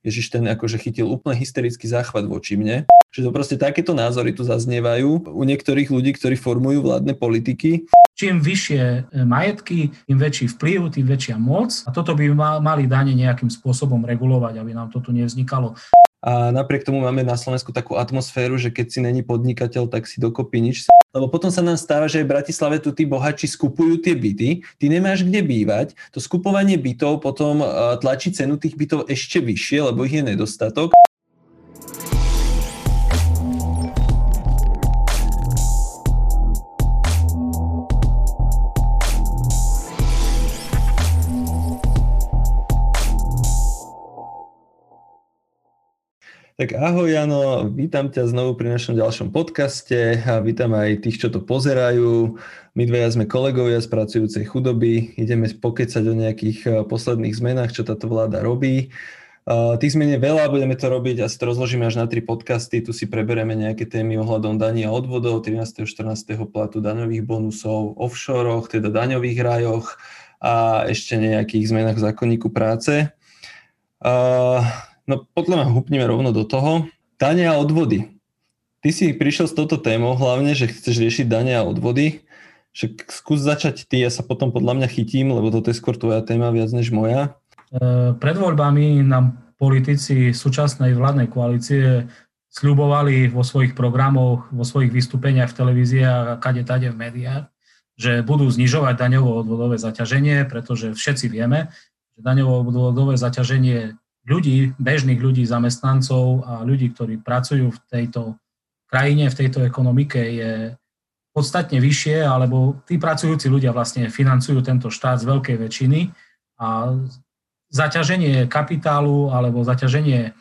Ježiš ten akože chytil úplne hysterický záchvat voči mne. Že to proste takéto názory tu zaznievajú u niektorých ľudí, ktorí formujú vládne politiky. Čím vyššie e, majetky, tým väčší vplyv, tým väčšia moc. A toto by mali dane nejakým spôsobom regulovať, aby nám to tu nevznikalo. A napriek tomu máme na Slovensku takú atmosféru, že keď si není podnikateľ, tak si dokopí nič. Lebo potom sa nám stáva, že aj v Bratislave tu tí bohači skupujú tie byty, ty nemáš kde bývať, to skupovanie bytov potom tlačí cenu tých bytov ešte vyššie, lebo ich je nedostatok. Tak ahoj Jano, vítam ťa znovu pri našom ďalšom podcaste a vítam aj tých, čo to pozerajú. My dvaja sme kolegovia z pracujúcej chudoby, ideme pokecať o nejakých eh, posledných zmenách, čo táto vláda robí. Tých zmien je veľa, budeme to robiť, asi to rozložíme až na tri podcasty, tu si prebereme nejaké témy ohľadom daní a odvodov, 13. 14. platu daňových bonusov, offshoroch, teda daňových rajoch a ešte nejakých zmenách v zákonníku práce. No podľa mňa hupneme rovno do toho. Dane a odvody. Ty si prišiel s touto témou hlavne, že chceš riešiť dane a odvody. Však skús začať ty, ja sa potom podľa mňa chytím, lebo toto je skôr tvoja téma viac než moja. E, pred voľbami nám politici súčasnej vládnej koalície sľubovali vo svojich programoch, vo svojich vystúpeniach v televízii a kade tade v médiách, že budú znižovať daňovo-odvodové zaťaženie, pretože všetci vieme, že daňovo-odvodové zaťaženie ľudí, bežných ľudí, zamestnancov a ľudí, ktorí pracujú v tejto krajine, v tejto ekonomike je podstatne vyššie, alebo tí pracujúci ľudia vlastne financujú tento štát z veľkej väčšiny a zaťaženie kapitálu alebo zaťaženie e,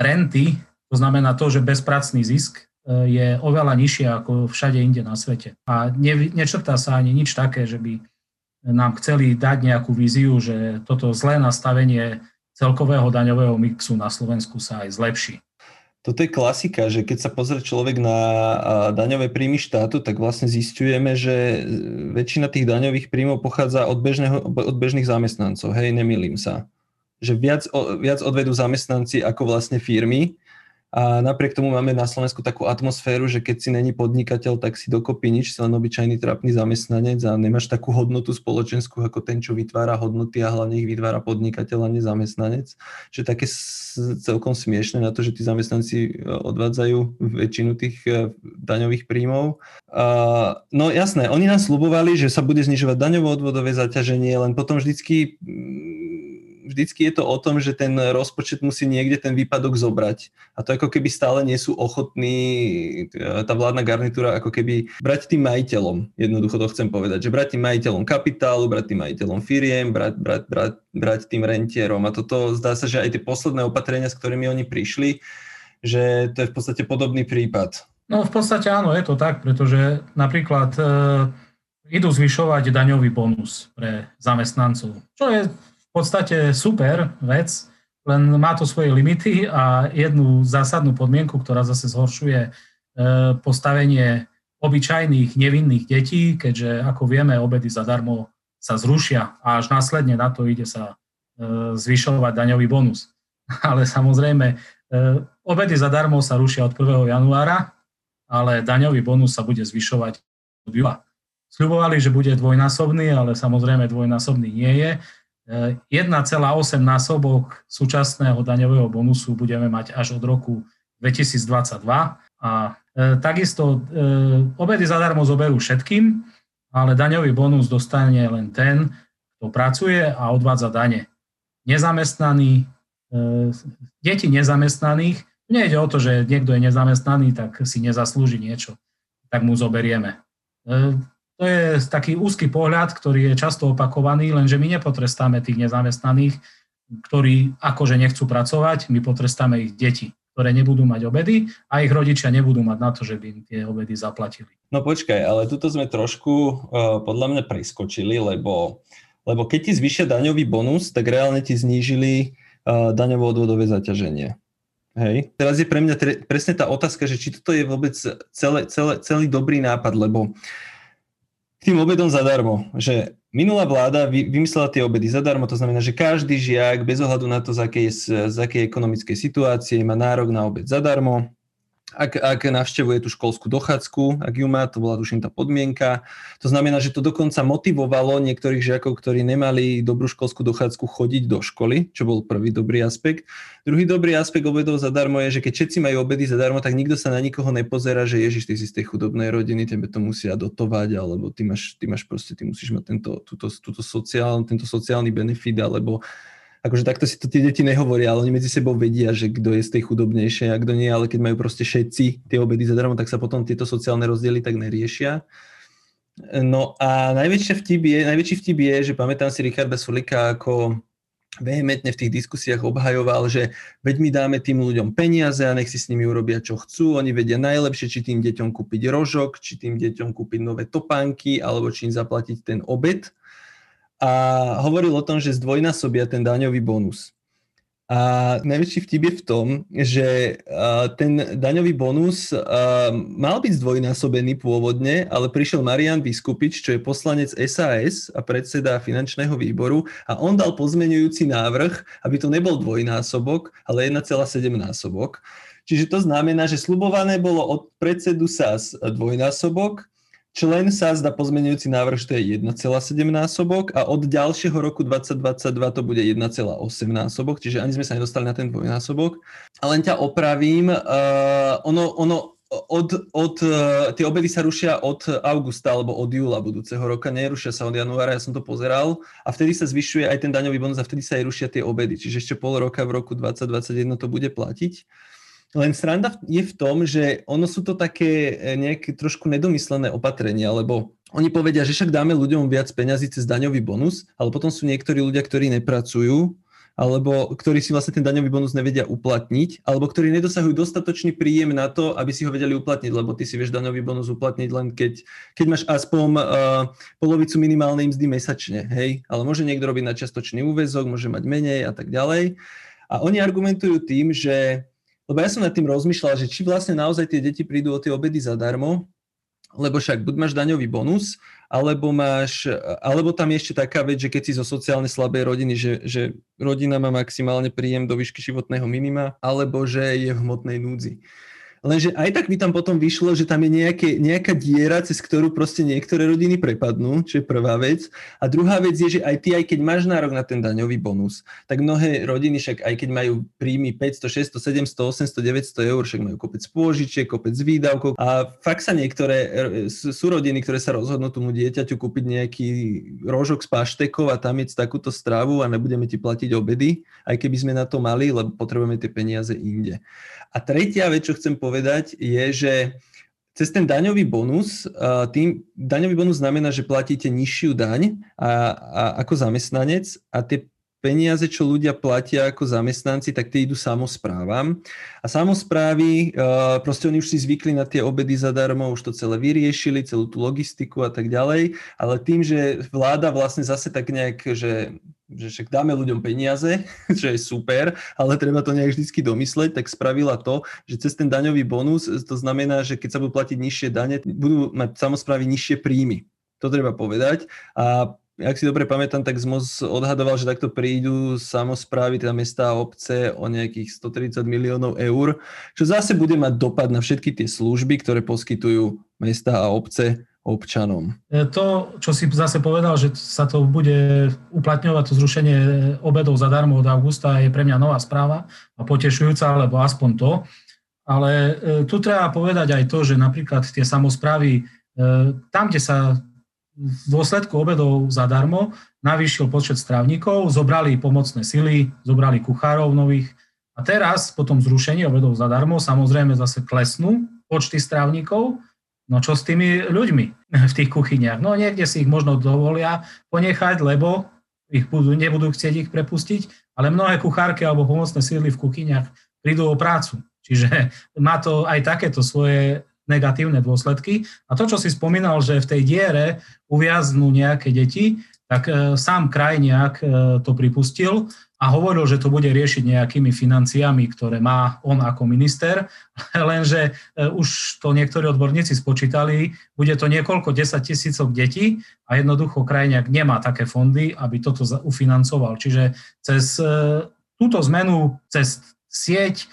renty, to znamená to, že bezpracný zisk e, je oveľa nižšie ako všade inde na svete. A ne, nečrtá sa ani nič také, že by nám chceli dať nejakú víziu, že toto zlé nastavenie celkového daňového mixu na Slovensku sa aj zlepší. Toto je klasika, že keď sa pozrie človek na daňové príjmy štátu, tak vlastne zistujeme, že väčšina tých daňových príjmov pochádza od, bežného, od bežných zamestnancov. Hej, nemýlim sa. Že viac, viac odvedú zamestnanci ako vlastne firmy a napriek tomu máme na Slovensku takú atmosféru, že keď si není podnikateľ, tak si dokopy nič, si len obyčajný trapný zamestnanec a nemáš takú hodnotu spoločenskú ako ten, čo vytvára hodnoty a hlavne ich vytvára podnikateľ a nezamestnanec. Že také celkom smiešne na to, že tí zamestnanci e, odvádzajú väčšinu tých e, daňových príjmov. No jasné, oni nás slubovali, že sa bude znižovať daňovo-odvodové zaťaženie, len potom vždycky vždycky je to o tom, že ten rozpočet musí niekde ten výpadok zobrať. A to ako keby stále nie sú ochotní, e, tá vládna garnitúra ako keby brať tým majiteľom, jednoducho to chcem povedať, že brať tým majiteľom kapitálu, brať tým majiteľom firiem, brať, brať, brať, brať tým rentierom. A toto zdá sa, že aj tie posledné opatrenia, s ktorými oni prišli, že to je v podstate podobný prípad. No v podstate áno, je to tak, pretože napríklad e, idú zvyšovať daňový bonus pre zamestnancov, čo je podstate super vec, len má to svoje limity a jednu zásadnú podmienku, ktorá zase zhoršuje e, postavenie obyčajných nevinných detí, keďže ako vieme, obedy zadarmo sa zrušia a až následne na to ide sa e, zvyšovať daňový bonus. Ale samozrejme, e, obedy zadarmo sa rušia od 1. januára, ale daňový bonus sa bude zvyšovať od júla. Sľubovali, že bude dvojnásobný, ale samozrejme dvojnásobný nie je 1,8 násobok súčasného daňového bonusu budeme mať až od roku 2022 a e, takisto e, obedy zadarmo zoberú všetkým, ale daňový bonus dostane len ten, kto pracuje a odvádza dane. Nezamestnaný, deti nezamestnaných, nejde o to, že niekto je nezamestnaný, tak si nezaslúži niečo, tak mu zoberieme. To je taký úzky pohľad, ktorý je často opakovaný, lenže my nepotrestáme tých nezamestnaných, ktorí akože nechcú pracovať, my potrestáme ich deti, ktoré nebudú mať obedy a ich rodičia nebudú mať na to, že by im tie obedy zaplatili. No počkaj, ale tuto sme trošku uh, podľa mňa preskočili, lebo, lebo keď ti zvyšia daňový bonus, tak reálne ti znížili uh, daňovo-odvodové zaťaženie. Hej. Teraz je pre mňa tre, presne tá otázka, že či toto je vôbec celé, celé, celý dobrý nápad, lebo uh, tým obedom zadarmo, že minulá vláda vymyslela tie obedy zadarmo, to znamená, že každý žiak, bez ohľadu na to, z akej, z akej ekonomickej situácie, má nárok na obed zadarmo ak, ak navštevuje tú školskú dochádzku, ak ju má, to bola tuším tá podmienka. To znamená, že to dokonca motivovalo niektorých žiakov, ktorí nemali dobrú školskú dochádzku, chodiť do školy, čo bol prvý dobrý aspekt. Druhý dobrý aspekt obedov zadarmo je, že keď všetci majú obedy zadarmo, tak nikto sa na nikoho nepozerá, že ježiš, ty si z tej chudobnej rodiny, tebe to musia dotovať, alebo ty máš, ty máš proste, ty musíš mať tento, túto, túto sociál, tento sociálny benefit, alebo akože takto si to tie deti nehovoria, ale oni medzi sebou vedia, že kto je z tej chudobnejšej a kto nie, ale keď majú proste všetci tie obedy zadarmo, tak sa potom tieto sociálne rozdiely tak neriešia. No a najväčší vtip je, najväčší vtip je, že pamätám si Richarda Sulika ako vehementne v tých diskusiách obhajoval, že veď my dáme tým ľuďom peniaze a nech si s nimi urobia čo chcú, oni vedia najlepšie, či tým deťom kúpiť rožok, či tým deťom kúpiť nové topánky, alebo či im zaplatiť ten obed a hovoril o tom, že zdvojnásobia ten daňový bonus. A najväčší vtip je v tom, že ten daňový bonus mal byť zdvojnásobený pôvodne, ale prišiel Marian Vyskupič, čo je poslanec SAS a predseda finančného výboru a on dal pozmenujúci návrh, aby to nebol dvojnásobok, ale 1,7 násobok. Čiže to znamená, že slubované bolo od predsedu SAS dvojnásobok, Člen sa zdá pozmenujúci návrh, to je 1,7 násobok a od ďalšieho roku 2022 to bude 1,8 násobok, čiže ani sme sa nedostali na ten dvojnásobok. A len ťa opravím, uh, ono, ono od, od, uh, tie obedy sa rušia od augusta alebo od júla budúceho roka, nerušia sa od januára, ja som to pozeral a vtedy sa zvyšuje aj ten daňový bonus a vtedy sa aj rušia tie obedy, čiže ešte pol roka v roku 2021 to bude platiť. Len sranda je v tom, že ono sú to také e, nejaké trošku nedomyslené opatrenia, lebo oni povedia, že však dáme ľuďom viac peňazí cez daňový bonus, ale potom sú niektorí ľudia, ktorí nepracujú, alebo ktorí si vlastne ten daňový bonus nevedia uplatniť, alebo ktorí nedosahujú dostatočný príjem na to, aby si ho vedeli uplatniť, lebo ty si vieš daňový bonus uplatniť len keď, keď máš aspoň uh, polovicu minimálnej mzdy mesačne, hej, ale môže niekto robiť na čiastočný úvezok, môže mať menej a tak ďalej. A oni argumentujú tým, že lebo ja som nad tým rozmýšľal, že či vlastne naozaj tie deti prídu o tie obedy zadarmo, lebo však buď máš daňový bonus, alebo máš, alebo tam je ešte taká vec, že keď si zo sociálne slabej rodiny, že, že rodina má maximálne príjem do výšky životného minima, alebo že je v hmotnej núdzi. Lenže aj tak by tam potom vyšlo, že tam je nejaké, nejaká diera, cez ktorú proste niektoré rodiny prepadnú, čo je prvá vec. A druhá vec je, že aj ty, aj keď máš nárok na ten daňový bonus, tak mnohé rodiny však aj keď majú príjmy 500, 600, 700, 800, 900 eur, však majú kopec pôžičiek, kopec výdavkov a fakt sa niektoré, e, sú rodiny, ktoré sa rozhodnú tomu dieťaťu kúpiť nejaký rožok z paštekov a tam jesť takúto stravu a nebudeme ti platiť obedy, aj keby sme na to mali, lebo potrebujeme tie peniaze inde. A tretia vec, čo chcem povedať, je, že cez ten daňový bonus, tým, daňový bonus znamená, že platíte nižšiu daň a, a ako zamestnanec a tie peniaze, čo ľudia platia ako zamestnanci, tak tie idú samozprávam. A samozprávy, proste oni už si zvykli na tie obedy zadarmo, už to celé vyriešili, celú tú logistiku a tak ďalej, ale tým, že vláda vlastne zase tak nejak, že že však dáme ľuďom peniaze, čo je super, ale treba to nejak vždy domysleť, tak spravila to, že cez ten daňový bonus, to znamená, že keď sa budú platiť nižšie dane, budú mať samozprávy nižšie príjmy. To treba povedať. A ak si dobre pamätám, tak ZMOZ odhadoval, že takto prídu samozprávy, teda mesta a obce o nejakých 130 miliónov eur, čo zase bude mať dopad na všetky tie služby, ktoré poskytujú mesta a obce občanom. E, to, čo si zase povedal, že sa to bude uplatňovať, to zrušenie obedov zadarmo od augusta, je pre mňa nová správa a potešujúca, alebo aspoň to. Ale e, tu treba povedať aj to, že napríklad tie samozprávy, e, tam, kde sa v dôsledku obedov zadarmo navýšil počet strávnikov, zobrali pomocné sily, zobrali kuchárov nových a teraz po tom zrušení obedov zadarmo samozrejme zase klesnú počty strávnikov, No čo s tými ľuďmi v tých kuchyniach? No niekde si ich možno dovolia ponechať, lebo ich budú, nebudú chcieť ich prepustiť, ale mnohé kuchárky alebo pomocné síly v kuchyniach prídu o prácu. Čiže má to aj takéto svoje negatívne dôsledky. A to, čo si spomínal, že v tej diere uviaznú nejaké deti, tak e, sám kraj nejak e, to pripustil a hovoril, že to bude riešiť nejakými financiami, ktoré má on ako minister, lenže e, už to niektorí odborníci spočítali, bude to niekoľko desať tisícok detí a jednoducho krajňák nemá také fondy, aby toto ufinancoval. Čiže cez túto zmenu, cez sieť,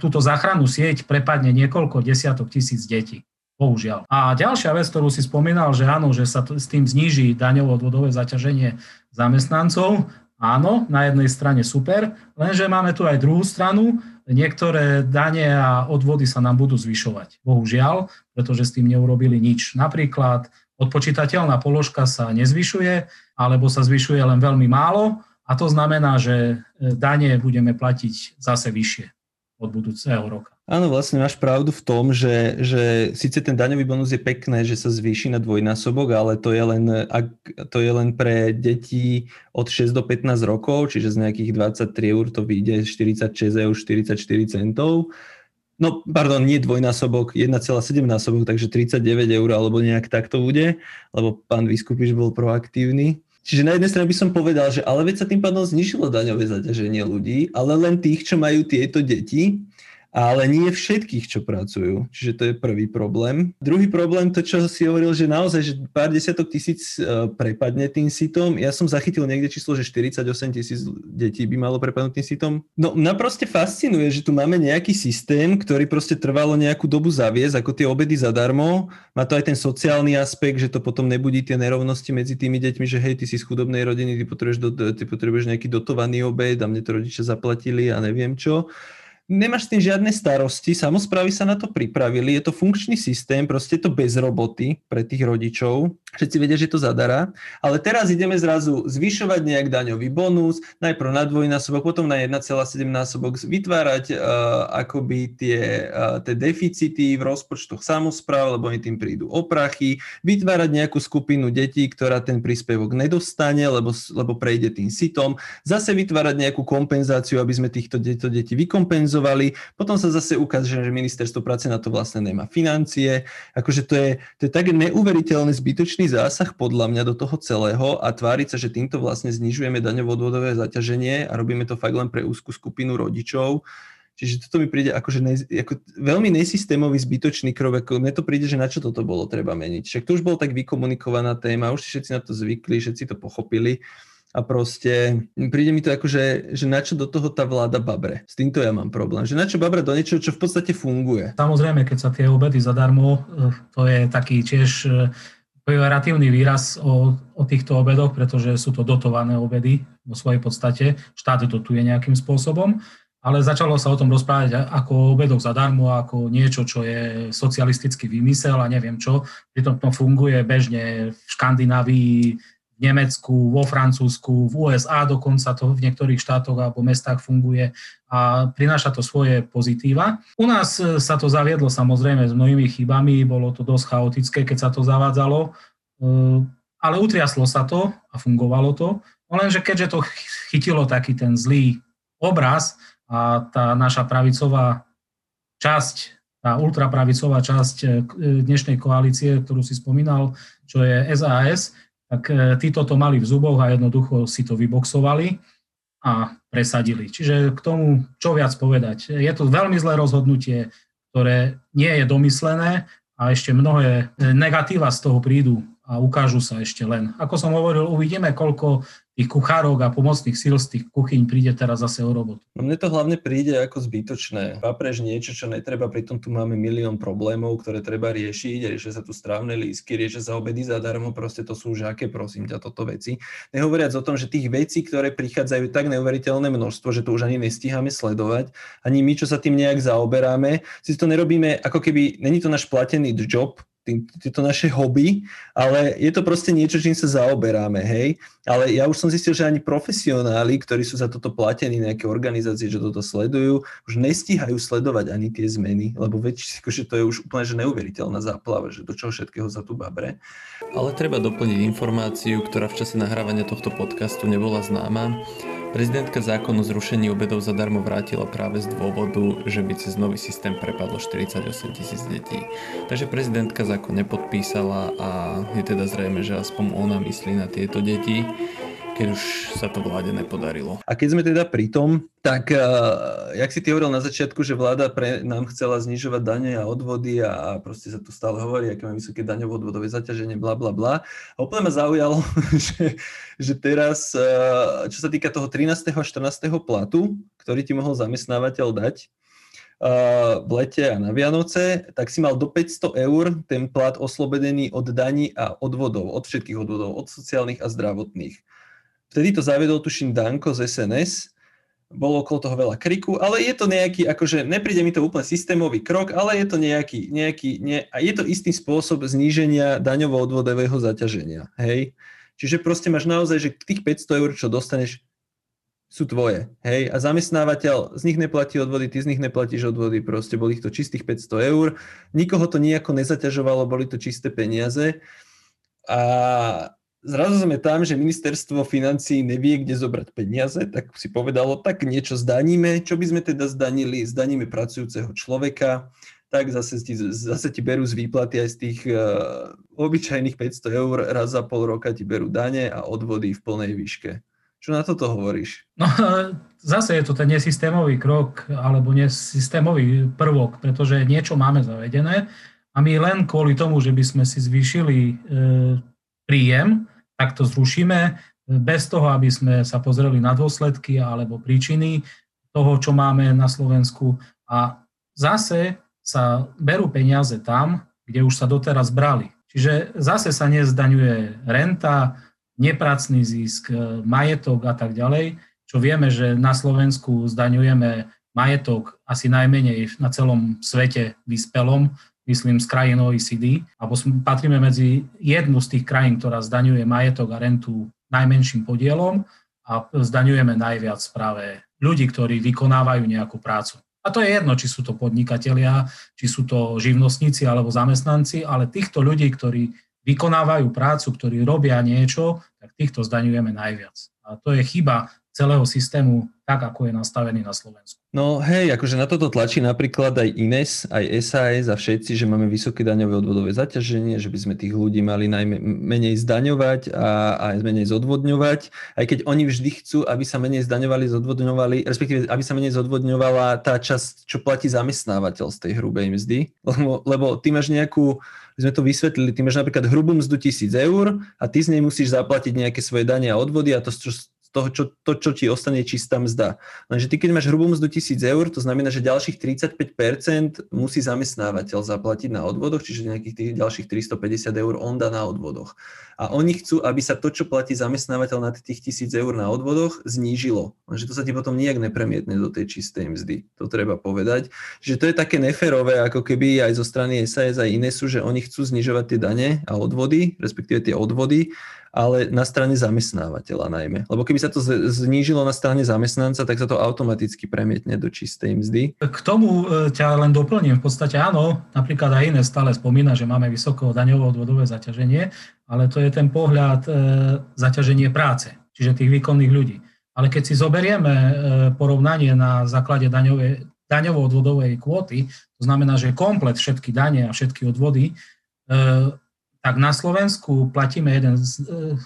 túto záchrannú sieť prepadne niekoľko desiatok tisíc detí. Bohužiaľ. A ďalšia vec, ktorú si spomínal, že áno, že sa s tým zníži daňovo-odvodové zaťaženie zamestnancov, Áno, na jednej strane super, lenže máme tu aj druhú stranu. Niektoré dane a odvody sa nám budú zvyšovať. Bohužiaľ, pretože s tým neurobili nič. Napríklad odpočítateľná položka sa nezvyšuje, alebo sa zvyšuje len veľmi málo a to znamená, že dane budeme platiť zase vyššie od budúceho roka. Áno, vlastne máš pravdu v tom, že, že síce ten daňový bonus je pekné, že sa zvýši na dvojnásobok, ale to je len, ak, to je len pre deti od 6 do 15 rokov, čiže z nejakých 23 eur to vyjde 46 eur 44 centov. No, pardon, nie dvojnásobok, 1,7 násobok, takže 39 eur alebo nejak tak to bude, lebo pán Vyskupiš bol proaktívny. Čiže na jednej strane by som povedal, že ale veď sa tým pádom znižilo daňové zaťaženie ľudí, ale len tých, čo majú tieto deti ale nie všetkých, čo pracujú. Čiže to je prvý problém. Druhý problém, to čo si hovoril, že naozaj, že pár desiatok tisíc e, prepadne tým sitom. Ja som zachytil niekde číslo, že 48 tisíc detí by malo prepadnúť tým sitom. No mňa proste fascinuje, že tu máme nejaký systém, ktorý proste trvalo nejakú dobu zaviesť, ako tie obedy zadarmo. Má to aj ten sociálny aspekt, že to potom nebudí tie nerovnosti medzi tými deťmi, že hej, ty si z chudobnej rodiny, ty potrebuješ, do, ty potrebuješ nejaký dotovaný obed a mne to rodičia zaplatili a neviem čo nemáš s tým žiadne starosti, samozprávy sa na to pripravili, je to funkčný systém, proste je to bez roboty pre tých rodičov, všetci vedia, že to zadara, ale teraz ideme zrazu zvyšovať nejak daňový bonus, najprv na dvojnásobok, potom na 1,7 násobok, vytvárať uh, akoby tie, uh, tie deficity v rozpočtoch samozpráv, lebo oni tým prídu o prachy, vytvárať nejakú skupinu detí, ktorá ten príspevok nedostane, lebo, lebo prejde tým sitom, zase vytvárať nejakú kompenzáciu, aby sme týchto deti vykompenzovali, kompenzovali. Potom sa zase ukáže, že ministerstvo práce na to vlastne nemá financie. Akože to je, to je tak neuveriteľný zbytočný zásah podľa mňa do toho celého a tváriť sa, že týmto vlastne znižujeme daňovo-odvodové zaťaženie a robíme to fakt len pre úzkú skupinu rodičov. Čiže toto mi príde akože ne, ako veľmi nesystémový, zbytočný krok. Ako mne to príde, že na čo toto bolo treba meniť. Však to už bolo tak vykomunikovaná téma, už si všetci na to zvykli, všetci to pochopili a proste príde mi to ako, že, že na čo do toho tá vláda babre. S týmto ja mám problém. Že na čo babre do niečoho, čo v podstate funguje. Samozrejme, keď sa tie obedy zadarmo, eh, to je taký tiež eh, pejoratívny výraz o, o týchto obedoch, pretože sú to dotované obedy vo svojej podstate. Štát dotuje nejakým spôsobom, ale začalo sa o tom rozprávať ako o obedoch zadarmo, ako niečo, čo je socialistický vymysel a neviem čo. Pritom to funguje bežne v Škandinávii, v Nemecku, vo Francúzsku, v USA dokonca to v niektorých štátoch alebo mestách funguje a prináša to svoje pozitíva. U nás e, sa to zaviedlo samozrejme s mnohými chybami, bolo to dosť chaotické, keď sa to zavádzalo, e, ale utriaslo sa to a fungovalo to. No lenže keďže to chytilo taký ten zlý obraz a tá naša pravicová časť, tá ultrapravicová časť e, dnešnej koalície, ktorú si spomínal, čo je SAS, tak e, títo to mali v zuboch a jednoducho si to vyboxovali a presadili. Čiže k tomu, čo viac povedať. Je to veľmi zlé rozhodnutie, ktoré nie je domyslené a ešte mnohé negatíva z toho prídu a ukážu sa ešte len. Ako som hovoril, uvidíme, koľko tých kuchárok a pomocných síl z tých kuchyň príde teraz zase o robotu. No mne to hlavne príde ako zbytočné. Paprež niečo, čo netreba, pritom tu máme milión problémov, ktoré treba riešiť, riešia sa tu strávne lísky, riešia sa obedy zadarmo, proste to sú už aké, prosím ťa, toto veci. Nehovoriac o tom, že tých vecí, ktoré prichádzajú tak neuveriteľné množstvo, že to už ani nestíhame sledovať, ani my, čo sa tým nejak zaoberáme, si to nerobíme, ako keby, není to náš platený job, tieto naše hobby, ale je to proste niečo, čím sa zaoberáme, hej. Ale ja už som zistil, že ani profesionáli, ktorí sú za toto platení, nejaké organizácie, že toto sledujú, už nestíhajú sledovať ani tie zmeny, lebo väčšie, akože to je už úplne že neuveriteľná záplava, že do čoho všetkého za tu babre. Ale treba doplniť informáciu, ktorá v čase nahrávania tohto podcastu nebola známa. Prezidentka zákon o zrušení obedov zadarmo vrátila práve z dôvodu, že by cez nový systém prepadlo 48 tisíc detí. Takže prezidentka zákon nepodpísala a je teda zrejme, že aspoň ona myslí na tieto deti. Keď už sa to vláde nepodarilo. A keď sme teda pri tom, tak uh, jak si ty hovoril na začiatku, že vláda pre nám chcela znižovať dane a odvody a, a proste sa tu stále hovorí, aké máme vysoké daňové odvodové zaťaženie, bla bla bla. A úplne ma zaujalo, že, že teraz, uh, čo sa týka toho 13. a 14. platu, ktorý ti mohol zamestnávateľ dať, v lete a na Vianoce, tak si mal do 500 eur ten plat oslobodený od daní a odvodov, od všetkých odvodov, od sociálnych a zdravotných. Vtedy to zavedol, tuším, Danko z SNS, bolo okolo toho veľa kriku, ale je to nejaký, akože nepríde mi to úplne systémový krok, ale je to nejaký, nejaký nie, a je to istý spôsob zníženia daňovo-odvodového zaťaženia, hej. Čiže proste máš naozaj, že tých 500 eur, čo dostaneš, sú tvoje, hej, a zamestnávateľ z nich neplatí odvody, ty z nich neplatíš odvody, proste boli to čistých 500 eur, nikoho to nejako nezaťažovalo, boli to čisté peniaze. A zrazu sme tam, že ministerstvo financí nevie, kde zobrať peniaze, tak si povedalo, tak niečo zdaníme. Čo by sme teda zdanili? Zdaníme pracujúceho človeka, tak zase ti, zase ti berú z výplaty aj z tých uh, obyčajných 500 eur, raz za pol roka ti berú dane a odvody v plnej výške. Čo na toto hovoríš? No zase je to ten nesystémový krok alebo nesystémový prvok, pretože niečo máme zavedené a my len kvôli tomu, že by sme si zvýšili e, príjem, tak to zrušíme bez toho, aby sme sa pozreli na dôsledky alebo príčiny toho, čo máme na Slovensku. A zase sa berú peniaze tam, kde už sa doteraz brali. Čiže zase sa nezdaňuje renta, nepracný zisk, majetok a tak ďalej, čo vieme, že na Slovensku zdaňujeme majetok asi najmenej na celom svete vyspelom, myslím, z krajín OECD, alebo patríme medzi jednu z tých krajín, ktorá zdaňuje majetok a rentu najmenším podielom a zdaňujeme najviac práve ľudí, ktorí vykonávajú nejakú prácu. A to je jedno, či sú to podnikatelia, či sú to živnostníci alebo zamestnanci, ale týchto ľudí, ktorí vykonávajú prácu, ktorí robia niečo, tak týchto zdaňujeme najviac. A to je chyba celého systému tak, ako je nastavený na Slovensku. No hej, akože na toto tlačí napríklad aj INES, aj SAS a všetci, že máme vysoké daňové odvodové zaťaženie, že by sme tých ľudí mali najmenej menej zdaňovať a, a menej zodvodňovať, aj keď oni vždy chcú, aby sa menej zdaňovali, zodvodňovali, respektíve aby sa menej zodvodňovala tá časť, čo platí zamestnávateľ z tej hrubej mzdy, lebo, lebo ty máš nejakú, sme to vysvetlili, ty máš napríklad hrubú mzdu tisíc eur a ty z nej musíš zaplatiť nejaké svoje dania a odvody a to, čo toho, čo, to, čo ti ostane čistá mzda. Lenže ty, keď máš hrubú mzdu 1000 eur, to znamená, že ďalších 35% musí zamestnávateľ zaplatiť na odvodoch, čiže nejakých tých ďalších 350 eur on dá na odvodoch. A oni chcú, aby sa to, čo platí zamestnávateľ na tých 1000 eur na odvodoch, znížilo. Lenže to sa ti potom nijak nepremietne do tej čistej mzdy. To treba povedať. Že to je také neférové, ako keby aj zo strany SAS aj iné sú, že oni chcú znižovať tie dane a odvody, respektíve tie odvody, ale na strane zamestnávateľa najmä. Lebo keby sa to znížilo na strane zamestnanca, tak sa to automaticky premietne do čistej mzdy. K tomu e, ťa len doplním. V podstate áno, napríklad aj iné stále spomína, že máme vysoko daňovo odvodové zaťaženie, ale to je ten pohľad e, zaťaženie práce, čiže tých výkonných ľudí. Ale keď si zoberieme e, porovnanie na základe daňovej, daňovo-odvodovej kvóty, to znamená, že komplet všetky dane a všetky odvody tak na Slovensku platíme jeden z, e,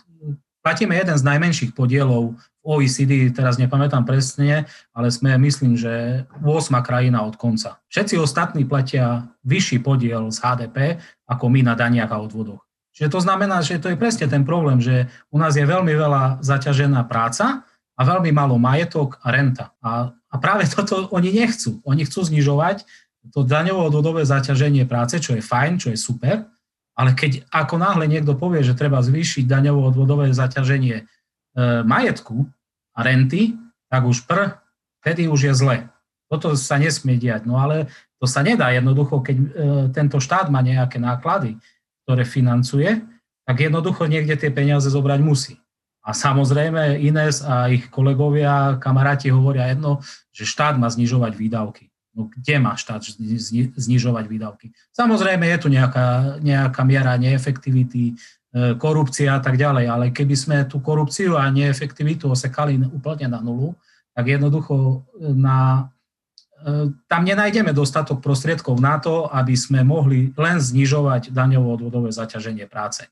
platíme jeden z najmenších podielov v OECD, teraz nepamätám presne, ale sme, myslím, že 8 krajina od konca. Všetci ostatní platia vyšší podiel z HDP ako my na daniach a odvodoch. Čiže to znamená, že to je presne ten problém, že u nás je veľmi veľa zaťažená práca a veľmi málo majetok a renta. A, a práve toto oni nechcú. Oni chcú znižovať to daňovo-odvodové zaťaženie práce, čo je fajn, čo je super, ale keď ako náhle niekto povie, že treba zvýšiť daňovo-odvodové zaťaženie e, majetku a renty, tak už pr, vtedy už je zle. Toto sa nesmie diať. No ale to sa nedá jednoducho, keď e, tento štát má nejaké náklady, ktoré financuje, tak jednoducho niekde tie peniaze zobrať musí. A samozrejme Ines a ich kolegovia, kamaráti hovoria jedno, že štát má znižovať výdavky. No kde má štát znižovať výdavky? Samozrejme je tu nejaká, nejaká miera neefektivity, e, korupcia a tak ďalej, ale keby sme tú korupciu a neefektivitu osekali úplne na nulu, tak jednoducho e, na, e, tam nenájdeme dostatok prostriedkov na to, aby sme mohli len znižovať daňovo-odvodové zaťaženie práce.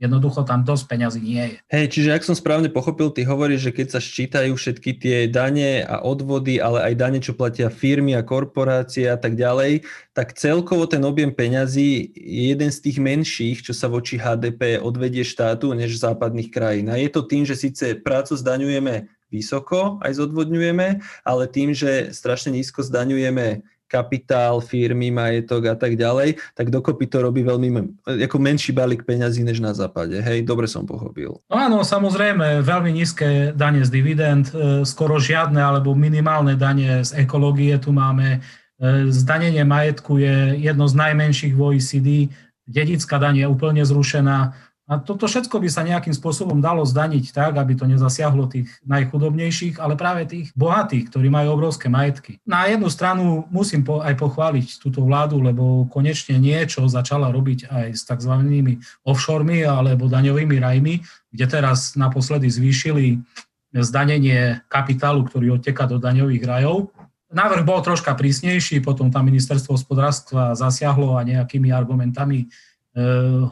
Jednoducho tam dosť peňazí nie je. Hej, čiže ak som správne pochopil, ty hovoríš, že keď sa ščítajú všetky tie dane a odvody, ale aj dane, čo platia firmy a korporácie a tak ďalej, tak celkovo ten objem peňazí je jeden z tých menších, čo sa voči HDP odvedie štátu, než západných krajín. A je to tým, že síce prácu zdaňujeme vysoko, aj zodvodňujeme, ale tým, že strašne nízko zdaňujeme kapitál, firmy, majetok a tak ďalej, tak dokopy to robí veľmi, ako menší balík peňazí než na západe. Hej, dobre som pochopil. No áno, samozrejme, veľmi nízke dane z dividend, e, skoro žiadne alebo minimálne dane z ekológie tu máme. E, zdanenie majetku je jedno z najmenších v OECD, dedická daň je úplne zrušená. A toto všetko by sa nejakým spôsobom dalo zdaniť tak, aby to nezasiahlo tých najchudobnejších, ale práve tých bohatých, ktorí majú obrovské majetky. Na jednu stranu musím po, aj pochváliť túto vládu, lebo konečne niečo začala robiť aj s tzv. offshoremi alebo daňovými rajmi, kde teraz naposledy zvýšili zdanenie kapitálu, ktorý odteká do daňových rajov. Návrh bol troška prísnejší, potom tam ministerstvo hospodárstva zasiahlo a nejakými argumentami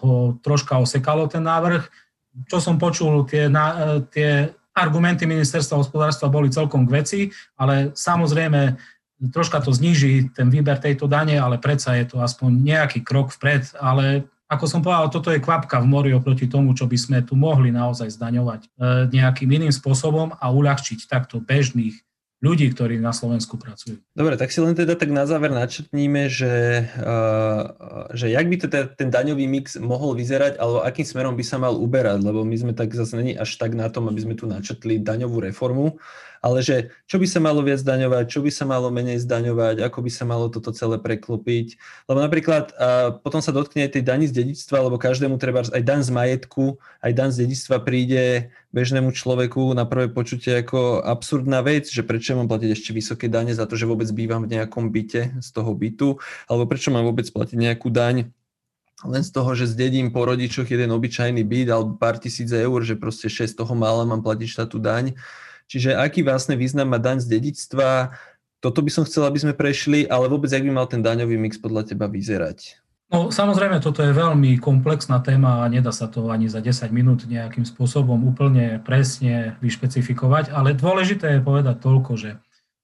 ho troška osekalo ten návrh. Čo som počul, tie, na, eh, tie argumenty ministerstva hospodárstva boli celkom k veci, ale samozrejme troška to zníži ten výber tejto dane, ale predsa je to aspoň nejaký krok vpred, ale ako som povedal, toto je kvapka v mori oproti tomu, čo by sme tu mohli naozaj zdaňovať eh, nejakým iným spôsobom a uľahčiť takto bežných ľudí, ktorí na Slovensku pracujú. Dobre, tak si len teda tak na záver načrtníme, že, uh, že jak by teda ten daňový mix mohol vyzerať, alebo akým smerom by sa mal uberať, lebo my sme tak zase není až tak na tom, aby sme tu načrtli daňovú reformu, ale že čo by sa malo viac zdaňovať, čo by sa malo menej zdaňovať, ako by sa malo toto celé preklopiť. Lebo napríklad a potom sa dotkne aj tej dani z dedictva, lebo každému treba aj dan z majetku, aj dan z dedictva príde bežnému človeku na prvé počutie ako absurdná vec, že prečo mám platiť ešte vysoké dane za to, že vôbec bývam v nejakom byte z toho bytu, alebo prečo mám vôbec platiť nejakú daň len z toho, že zdedím po rodičoch jeden obyčajný byt alebo pár tisíc eur, že proste 6 toho mála mám platiť štátu daň. Čiže aký vlastne význam má daň z dedictva, toto by som chcel, aby sme prešli, ale vôbec, ak by mal ten daňový mix podľa teba vyzerať? No samozrejme, toto je veľmi komplexná téma a nedá sa to ani za 10 minút nejakým spôsobom úplne presne vyšpecifikovať, ale dôležité je povedať toľko, že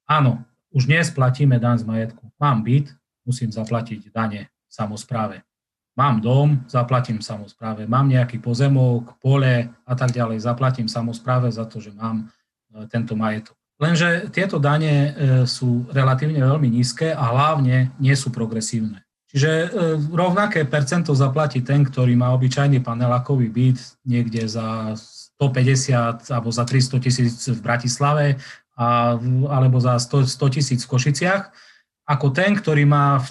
áno, už dnes platíme daň z majetku. Mám byt, musím zaplatiť dane samozpráve. Mám dom, zaplatím samozpráve. Mám nejaký pozemok, pole a tak ďalej, zaplatím samozpráve za to, že mám tento majetok. Lenže tieto dane e, sú relatívne veľmi nízke a hlavne nie sú progresívne. Čiže e, rovnaké percento zaplatí ten, ktorý má obyčajný panelákový byt niekde za 150 alebo za 300 tisíc v Bratislave a, alebo za 100 tisíc v Košiciach, ako ten, ktorý má v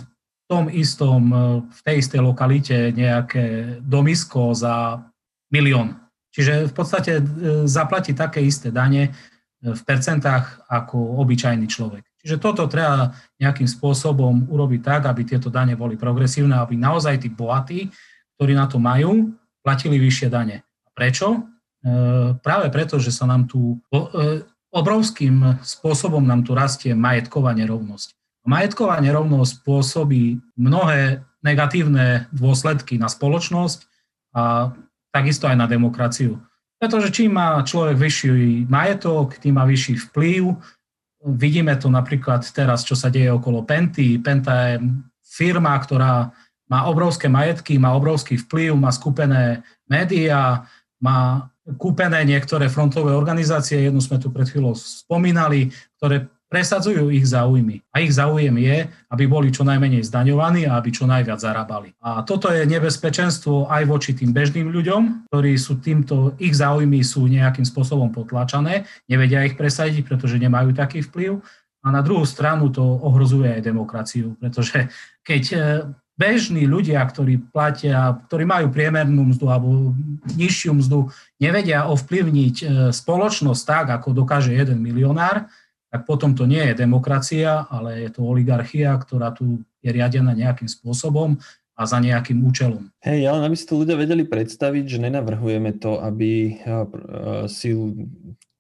tom istom, v tej istej lokalite nejaké domisko za milión. Čiže v podstate zaplatí také isté dane, v percentách ako obyčajný človek. Čiže toto treba nejakým spôsobom urobiť tak, aby tieto dane boli progresívne, aby naozaj tí bohatí, ktorí na to majú, platili vyššie dane. Prečo? E, práve preto, že sa nám tu e, obrovským spôsobom nám tu rastie majetková nerovnosť. Majetková nerovnosť spôsobí mnohé negatívne dôsledky na spoločnosť a takisto aj na demokraciu. Pretože čím má človek vyšší majetok, tým má vyšší vplyv. Vidíme to napríklad teraz, čo sa deje okolo Penty. Penta je firma, ktorá má obrovské majetky, má obrovský vplyv, má skúpené médiá, má kúpené niektoré frontové organizácie, jednu sme tu pred chvíľou spomínali, ktoré presadzujú ich záujmy. A ich záujem je, aby boli čo najmenej zdaňovaní a aby čo najviac zarábali. A toto je nebezpečenstvo aj voči tým bežným ľuďom, ktorí sú týmto, ich záujmy sú nejakým spôsobom potlačané, nevedia ich presadiť, pretože nemajú taký vplyv. A na druhú stranu to ohrozuje aj demokraciu, pretože keď e, bežní ľudia, ktorí platia, ktorí majú priemernú mzdu alebo nižšiu mzdu, nevedia ovplyvniť e, spoločnosť tak, ako dokáže jeden milionár, tak potom to nie je demokracia, ale je to oligarchia, ktorá tu je riadená nejakým spôsobom a za nejakým účelom. Hej, ale aby si to ľudia vedeli predstaviť, že nenavrhujeme to, aby si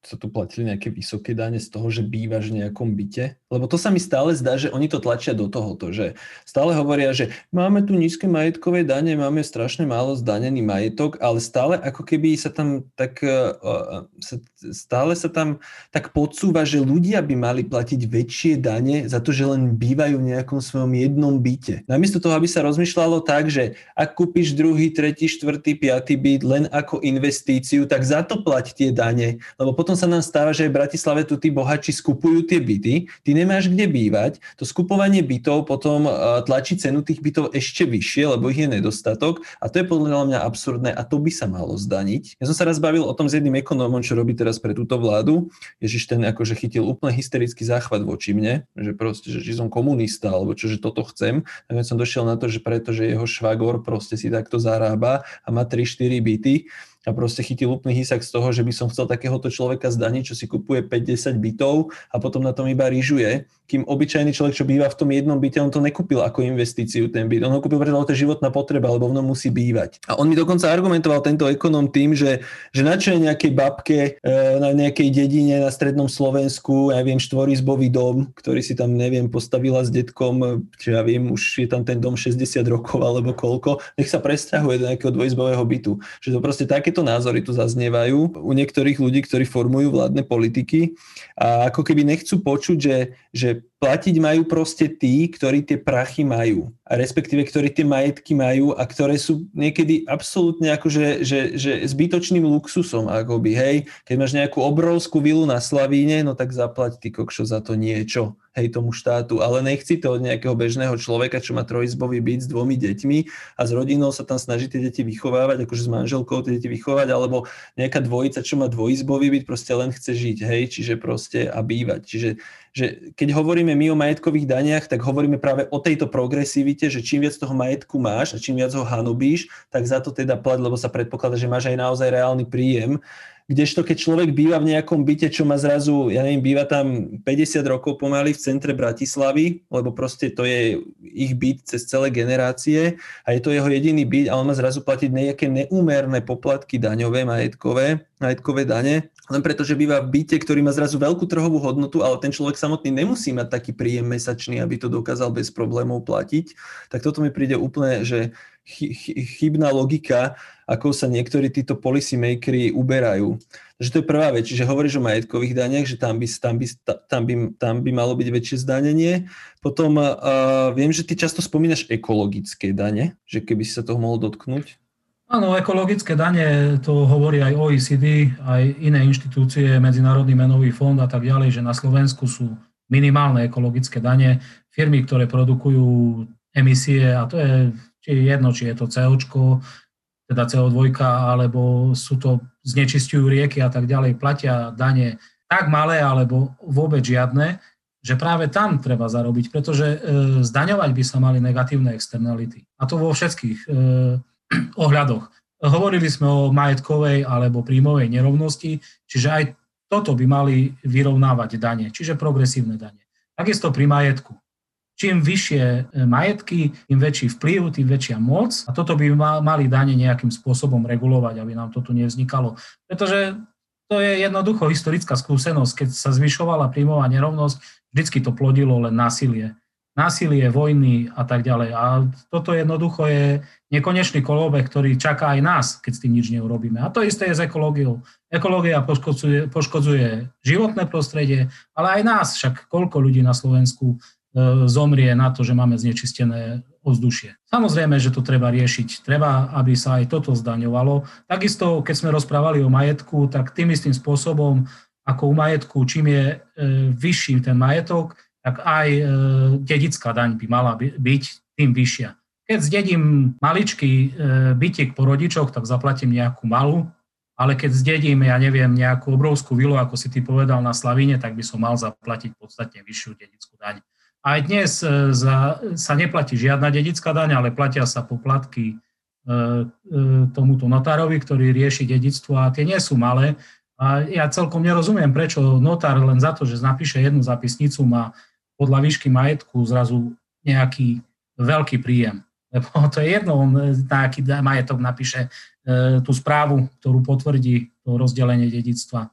sa tu platili nejaké vysoké dane z toho, že bývaš v nejakom byte, Lebo to sa mi stále zdá, že oni to tlačia do tohoto, že stále hovoria, že máme tu nízke majetkové dane, máme strašne málo zdanený majetok, ale stále ako keby sa tam tak, uh, sa, stále sa tam tak podsúva, že ľudia by mali platiť väčšie dane za to, že len bývajú v nejakom svojom jednom byte. Namiesto toho, aby sa rozmýšľalo tak, že ak kúpiš druhý, tretí, štvrtý, piatý byt len ako investíciu, tak za to plať tie dane, lebo potom sa nám stáva, že aj v Bratislave tu tí bohači skupujú tie byty, ty nemáš kde bývať, to skupovanie bytov potom tlačí cenu tých bytov ešte vyššie, lebo ich je nedostatok a to je podľa mňa absurdné a to by sa malo zdaniť. Ja som sa raz bavil o tom s jedným ekonómom, čo robí teraz pre túto vládu. Ježiš ten akože chytil úplne hysterický záchvat voči mne, že proste, že či som komunista alebo čo, že toto chcem. Tak som došiel na to, že pretože jeho švagor proste si takto zarába a má 3-4 byty, a proste chytil úplný hysak z toho, že by som chcel takéhoto človeka zdaniť, čo si kupuje 50 bytov a potom na tom iba rýžuje, kým obyčajný človek, čo býva v tom jednom byte, on to nekúpil ako investíciu ten byt, on ho kúpil preto, to je životná potreba, lebo v musí bývať. A on mi dokonca argumentoval tento ekonom tým, že, že na čo je nejakej babke e, na nejakej dedine na strednom Slovensku, ja viem, štvorizbový dom, ktorý si tam, neviem, postavila s detkom, či ja viem, už je tam ten dom 60 rokov alebo koľko, nech sa presťahuje do nejakého dvojizbového bytu. Že to proste také takéto názory tu zaznievajú u niektorých ľudí, ktorí formujú vládne politiky a ako keby nechcú počuť, že, že platiť majú proste tí, ktorí tie prachy majú a respektíve ktorí tie majetky majú a ktoré sú niekedy absolútne akože že, že zbytočným luxusom akoby, hej, keď máš nejakú obrovskú vilu na Slavíne, no tak zaplať ty kokšo za to niečo hej, tomu štátu, ale nechci to od nejakého bežného človeka, čo má trojizbový byt s dvomi deťmi a s rodinou sa tam snaží tie deti vychovávať, akože s manželkou tie deti vychovať, alebo nejaká dvojica, čo má dvojizbový byt, proste len chce žiť, hej, čiže proste a bývať. Čiže že keď hovoríme my o majetkových daniach, tak hovoríme práve o tejto progresivite, že čím viac toho majetku máš a čím viac ho hanubíš, tak za to teda plat, lebo sa predpokladá, že máš aj naozaj reálny príjem Kdežto keď človek býva v nejakom byte, čo má zrazu, ja neviem, býva tam 50 rokov pomaly v centre Bratislavy, lebo proste to je ich byt cez celé generácie a je to jeho jediný byt a on má zrazu platiť nejaké neúmerné poplatky daňové, majetkové, majetkové dane, len preto, že býva v byte, ktorý má zrazu veľkú trhovú hodnotu, ale ten človek samotný nemusí mať taký príjem mesačný, aby to dokázal bez problémov platiť, tak toto mi príde úplne, že chybná logika, ako sa niektorí títo policy makery uberajú. Takže to je prvá vec. Čiže hovoríš o majetkových daniach, že tam by, tam by, tam by, tam by malo byť väčšie zdanenie. Potom uh, viem, že ty často spomínaš ekologické dane, že keby si sa toho mohol dotknúť. Áno, ekologické dane, to hovorí aj OECD, aj iné inštitúcie, Medzinárodný menový fond a tak ďalej, že na Slovensku sú minimálne ekologické dane. Firmy, ktoré produkujú emisie, a to je či je jedno, či je to CO, teda CO2, alebo sú to znečistujú rieky a tak ďalej, platia dane tak malé alebo vôbec žiadne, že práve tam treba zarobiť, pretože e, zdaňovať by sa mali negatívne externality. A to vo všetkých e, ohľadoch. Hovorili sme o majetkovej alebo príjmovej nerovnosti, čiže aj toto by mali vyrovnávať dane, čiže progresívne dane. Takisto pri majetku. Čím vyššie e, majetky, tým väčší vplyv, tým väčšia moc a toto by mali dane nejakým spôsobom regulovať, aby nám to tu nevznikalo. Pretože to je jednoducho historická skúsenosť. Keď sa zvyšovala príjmová nerovnosť, vždycky to plodilo len násilie. Násilie, vojny a tak ďalej. A toto jednoducho je nekonečný kolobek, ktorý čaká aj nás, keď s tým nič neurobíme. A to isté je s ekológiou. Ekológia poškodzuje, poškodzuje životné prostredie, ale aj nás, však koľko ľudí na Slovensku zomrie na to, že máme znečistené ovzdušie. Samozrejme, že to treba riešiť. Treba, aby sa aj toto zdaňovalo. Takisto, keď sme rozprávali o majetku, tak tým istým spôsobom, ako u majetku, čím je e, vyšší ten majetok, tak aj e, dedická daň by mala byť tým vyššia. Keď zdedím maličký bytik po rodičoch, tak zaplatím nejakú malú, ale keď zdedím, ja neviem, nejakú obrovskú vilu, ako si ty povedal na Slavine, tak by som mal zaplatiť podstatne vyššiu dedickú daň. Aj dnes e, za, sa neplatí žiadna dedická daň, ale platia sa poplatky e, e, tomuto notárovi, ktorý rieši dedictvo a tie nie sú malé. A ja celkom nerozumiem, prečo notár len za to, že napíše jednu zapisnicu, má podľa výšky majetku zrazu nejaký veľký príjem. Lebo to je jedno, on na aký majetok napíše tú správu, ktorú potvrdí to rozdelenie dedictva.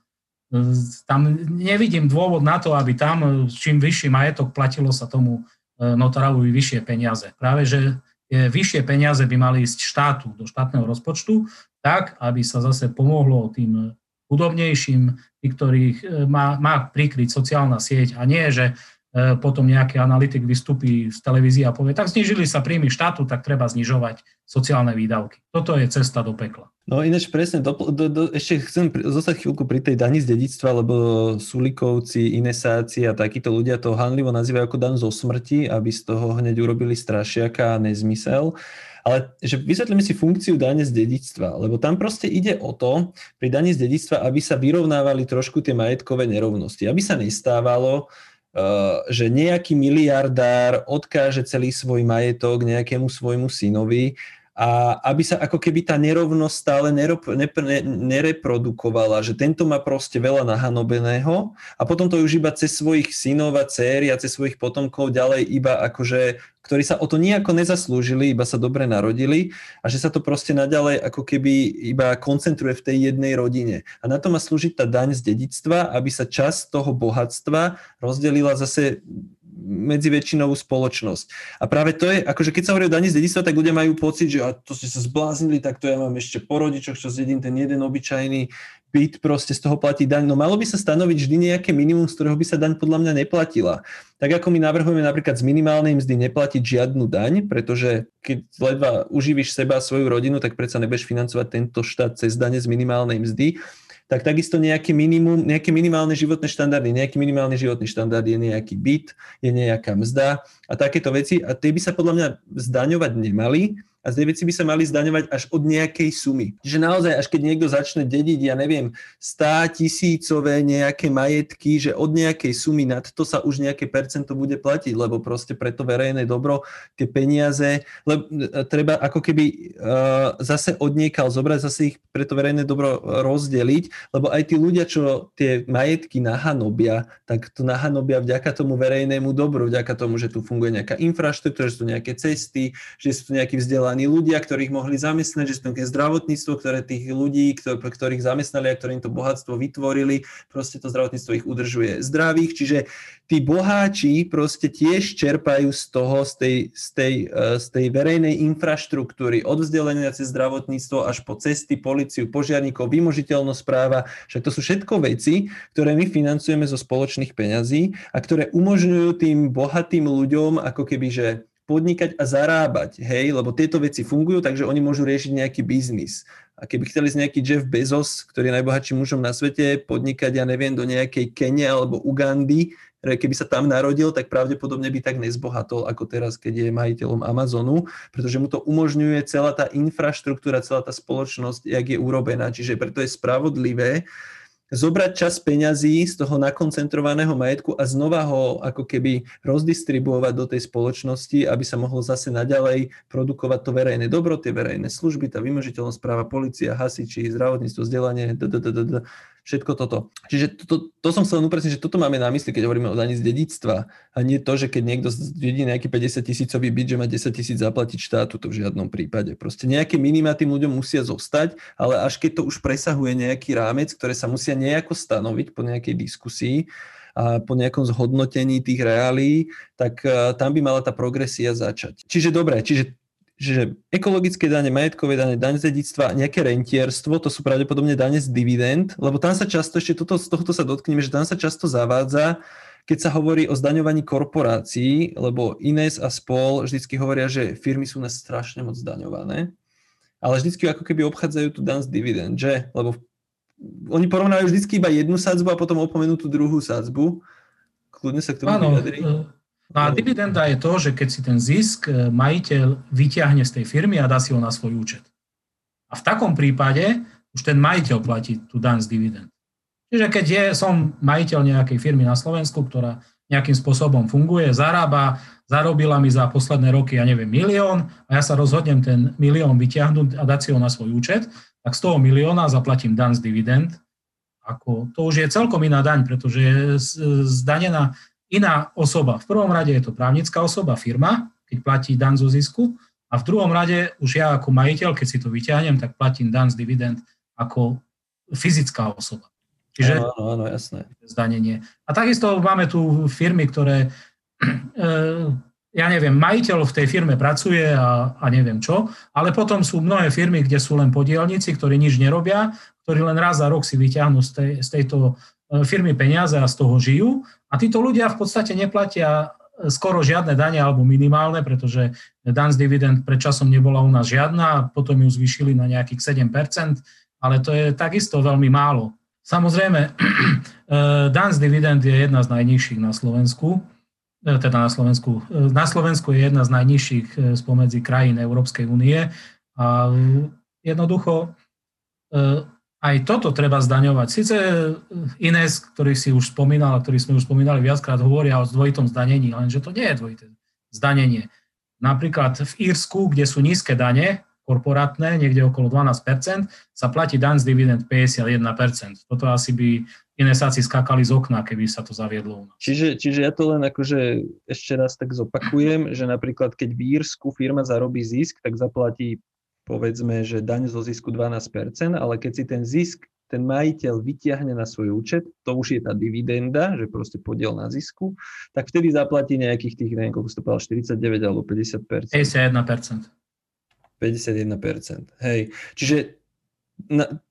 Tam nevidím dôvod na to, aby tam čím vyšší majetok platilo sa tomu notárovi vyššie peniaze. Práve, že vyššie peniaze by mali ísť štátu, do štátneho rozpočtu, tak, aby sa zase pomohlo tým chudobnejším, ktorých má, má prikryť sociálna sieť a nie, že E, potom nejaký analytik vystúpi z televízie a povie, tak znižili sa príjmy štátu, tak treba znižovať sociálne výdavky. Toto je cesta do pekla. No ináč presne, do, do, do, ešte chcem zostať chvíľku pri tej dani z dedictva, lebo Sulikovci, Inesáci a takíto ľudia to hanlivo nazývajú ako dan zo smrti, aby z toho hneď urobili strašiaka a nezmysel. Ale že vysvetlíme si funkciu dane z dedictva, lebo tam proste ide o to, pri dani z dedictva, aby sa vyrovnávali trošku tie majetkové nerovnosti, aby sa nestávalo, že nejaký miliardár odkáže celý svoj majetok nejakému svojmu synovi a aby sa ako keby tá nerovnosť stále nereprodukovala, že tento má proste veľa nahanobeného a potom to už iba cez svojich synov a dcery a cez svojich potomkov ďalej iba akože ktorí sa o to nejako nezaslúžili, iba sa dobre narodili a že sa to proste naďalej ako keby iba koncentruje v tej jednej rodine. A na to má slúžiť tá daň z dedictva, aby sa časť toho bohatstva rozdelila zase medzi väčšinovú spoločnosť. A práve to je, akože keď sa hovorí o daní z dedictva, tak ľudia majú pocit, že a to ste sa zbláznili, tak to ja mám ešte po rodičoch, čo zjedím ten jeden obyčajný byt, proste z toho platí daň. No malo by sa stanoviť vždy nejaké minimum, z ktorého by sa daň podľa mňa neplatila. Tak ako my navrhujeme napríklad z minimálnej mzdy neplatiť žiadnu daň, pretože keď ledva uživíš seba a svoju rodinu, tak predsa nebudeš financovať tento štát cez dane z minimálnej mzdy tak takisto nejaké, minimum, nejaké minimálne životné štandardy. Nejaký minimálny životný štandard je nejaký byt, je nejaká mzda a takéto veci. A tie by sa podľa mňa zdaňovať nemali, a z veci by sa mali zdaňovať až od nejakej sumy. Čiže naozaj, až keď niekto začne dediť, ja neviem, 100 tisícové nejaké majetky, že od nejakej sumy nad to sa už nejaké percento bude platiť, lebo proste pre to verejné dobro tie peniaze, lebo e, treba ako keby uh, zase odniekal zobrať, zase ich pre to verejné dobro rozdeliť, lebo aj tí ľudia, čo tie majetky nahanobia, tak to nahanobia vďaka tomu verejnému dobru, vďaka tomu, že tu funguje nejaká infraštruktúra, že sú tu nejaké cesty, že sú tu nejakí vzdelaní vzdelaní ľudia, ktorých mohli zamestnať, že sú zdravotníctvo, ktoré tých ľudí, ktorých zamestnali a ktorým to bohatstvo vytvorili, proste to zdravotníctvo ich udržuje zdravých, čiže tí boháči proste tiež čerpajú z toho, z tej, z tej, eh, z tej verejnej infraštruktúry, od vzdelenia cez zdravotníctvo až po cesty, policiu, požiarníkov, vymožiteľnosť práva, však to sú všetko veci, ktoré my financujeme zo spoločných peňazí a ktoré umožňujú tým bohatým ľuďom ako keby, že podnikať a zarábať, hej, lebo tieto veci fungujú, takže oni môžu riešiť nejaký biznis. A keby chceli z nejaký Jeff Bezos, ktorý je najbohatším mužom na svete, podnikať, ja neviem, do nejakej Kene alebo Ugandy, keby sa tam narodil, tak pravdepodobne by tak nezbohatol ako teraz, keď je majiteľom Amazonu, pretože mu to umožňuje celá tá infraštruktúra, celá tá spoločnosť, jak je urobená. Čiže preto je spravodlivé, zobrať čas peňazí z toho nakoncentrovaného majetku a znova ho ako keby rozdistribuovať do tej spoločnosti, aby sa mohlo zase naďalej produkovať to verejné dobro, tie verejné služby, tá vymožiteľnosť práva, policia, hasiči, zdravotníctvo, vzdelanie, všetko toto. Čiže to, to, to som chcel upresniť, že toto máme na mysli, keď hovoríme o daní z dedictva a nie to, že keď niekto dedí nejaký 50 tisícový byt, že má 10 tisíc zaplatiť štátu, to v žiadnom prípade. Proste nejaké minima tým ľuďom musia zostať, ale až keď to už presahuje nejaký rámec, ktoré sa musia nejako stanoviť po nejakej diskusii, a po nejakom zhodnotení tých reálí, tak uh, tam by mala tá progresia začať. Čiže dobre, čiže že ekologické dane, majetkové dane, daň z dedictva, nejaké rentierstvo, to sú pravdepodobne dane z dividend, lebo tam sa často, ešte toto, z tohto sa dotkneme, že tam sa často zavádza, keď sa hovorí o zdaňovaní korporácií, lebo Ines a spol vždycky hovoria, že firmy sú nás strašne moc zdaňované, ale vždycky ako keby obchádzajú tu dan z dividend, že? Lebo oni porovnajú vždycky iba jednu sadzbu a potom opomenú tú druhú sadzbu. Kľudne sa k tomu vyjadri. No a dividenda je to, že keď si ten zisk e, majiteľ vyťahne z tej firmy a dá si ho na svoj účet. A v takom prípade už ten majiteľ platí tú daň z dividend. Čiže keď je, som majiteľ nejakej firmy na Slovensku, ktorá nejakým spôsobom funguje, zarába, zarobila mi za posledné roky, ja neviem, milión a ja sa rozhodnem ten milión vyťahnuť a dať si ho na svoj účet, tak z toho milióna zaplatím daň z dividend. Ako, to už je celkom iná daň, pretože je zdanená iná osoba. V prvom rade je to právnická osoba, firma, keď platí dan zo zisku, a v druhom rade už ja ako majiteľ, keď si to vyťahnem, tak platím dan z dividend ako fyzická osoba. Čiže áno, áno, jasné. Zdanenie. A takisto máme tu firmy, ktoré, e, ja neviem, majiteľ v tej firme pracuje a, a neviem čo, ale potom sú mnohé firmy, kde sú len podielníci, ktorí nič nerobia, ktorí len raz za rok si vyťahnú z, tej, z tejto e, firmy peniaze a z toho žijú. A títo ľudia v podstate neplatia skoro žiadne dane alebo minimálne, pretože dan z dividend predčasom nebola u nás žiadna, potom ju zvýšili na nejakých 7%, ale to je takisto veľmi málo. Samozrejme, eh, dan z dividend je jedna z najnižších na Slovensku, eh, teda na Slovensku. Na Slovensku je jedna z najnižších spomedzi krajín Európskej únie a jednoducho aj toto treba zdaňovať. Sice Ines, ktorý si už spomínal, ktorý sme už spomínali viackrát, hovoria o dvojitom zdanení, lenže to nie je dvojité zdanenie. Napríklad v Írsku, kde sú nízke dane, korporátne, niekde okolo 12%, sa platí dan z dividend 51%. Toto asi by Inesáci skákali z okna, keby sa to zaviedlo. Čiže, čiže ja to len akože ešte raz tak zopakujem, že napríklad keď v Írsku firma zarobí zisk, tak zaplatí povedzme, že daň zo zisku 12%, ale keď si ten zisk ten majiteľ vyťahne na svoj účet, to už je tá dividenda, že proste podiel na zisku, tak vtedy zaplatí nejakých tých, neviem, koľko to povedal, 49 alebo 50%. 51%. 51%. Hej. Čiže na,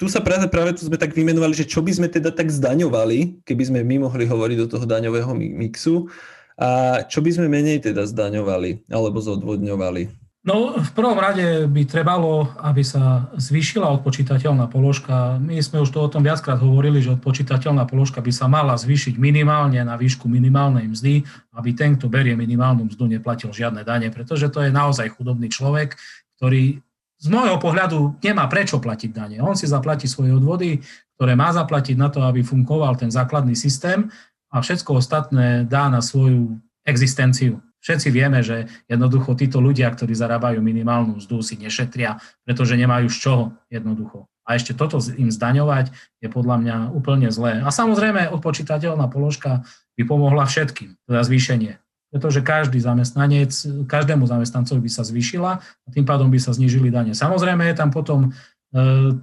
tu sa práve, práve tu sme tak vymenovali, že čo by sme teda tak zdaňovali, keby sme my mohli hovoriť do toho daňového mixu a čo by sme menej teda zdaňovali alebo zodvodňovali. No, v prvom rade by trebalo, aby sa zvýšila odpočítateľná položka. My sme už to o tom viackrát hovorili, že odpočítateľná položka by sa mala zvýšiť minimálne na výšku minimálnej mzdy, aby ten, kto berie minimálnu mzdu, neplatil žiadne dane, pretože to je naozaj chudobný človek, ktorý z môjho pohľadu nemá prečo platiť dane. On si zaplatí svoje odvody, ktoré má zaplatiť na to, aby fungoval ten základný systém a všetko ostatné dá na svoju existenciu. Všetci vieme, že jednoducho títo ľudia, ktorí zarábajú minimálnu mzdu, si nešetria, pretože nemajú z čoho jednoducho. A ešte toto im zdaňovať je podľa mňa úplne zlé. A samozrejme odpočítateľná položka by pomohla všetkým, teda zvýšenie. Pretože každý zamestnanec, každému zamestnancovi by sa zvýšila a tým pádom by sa znížili dane. Samozrejme je tam potom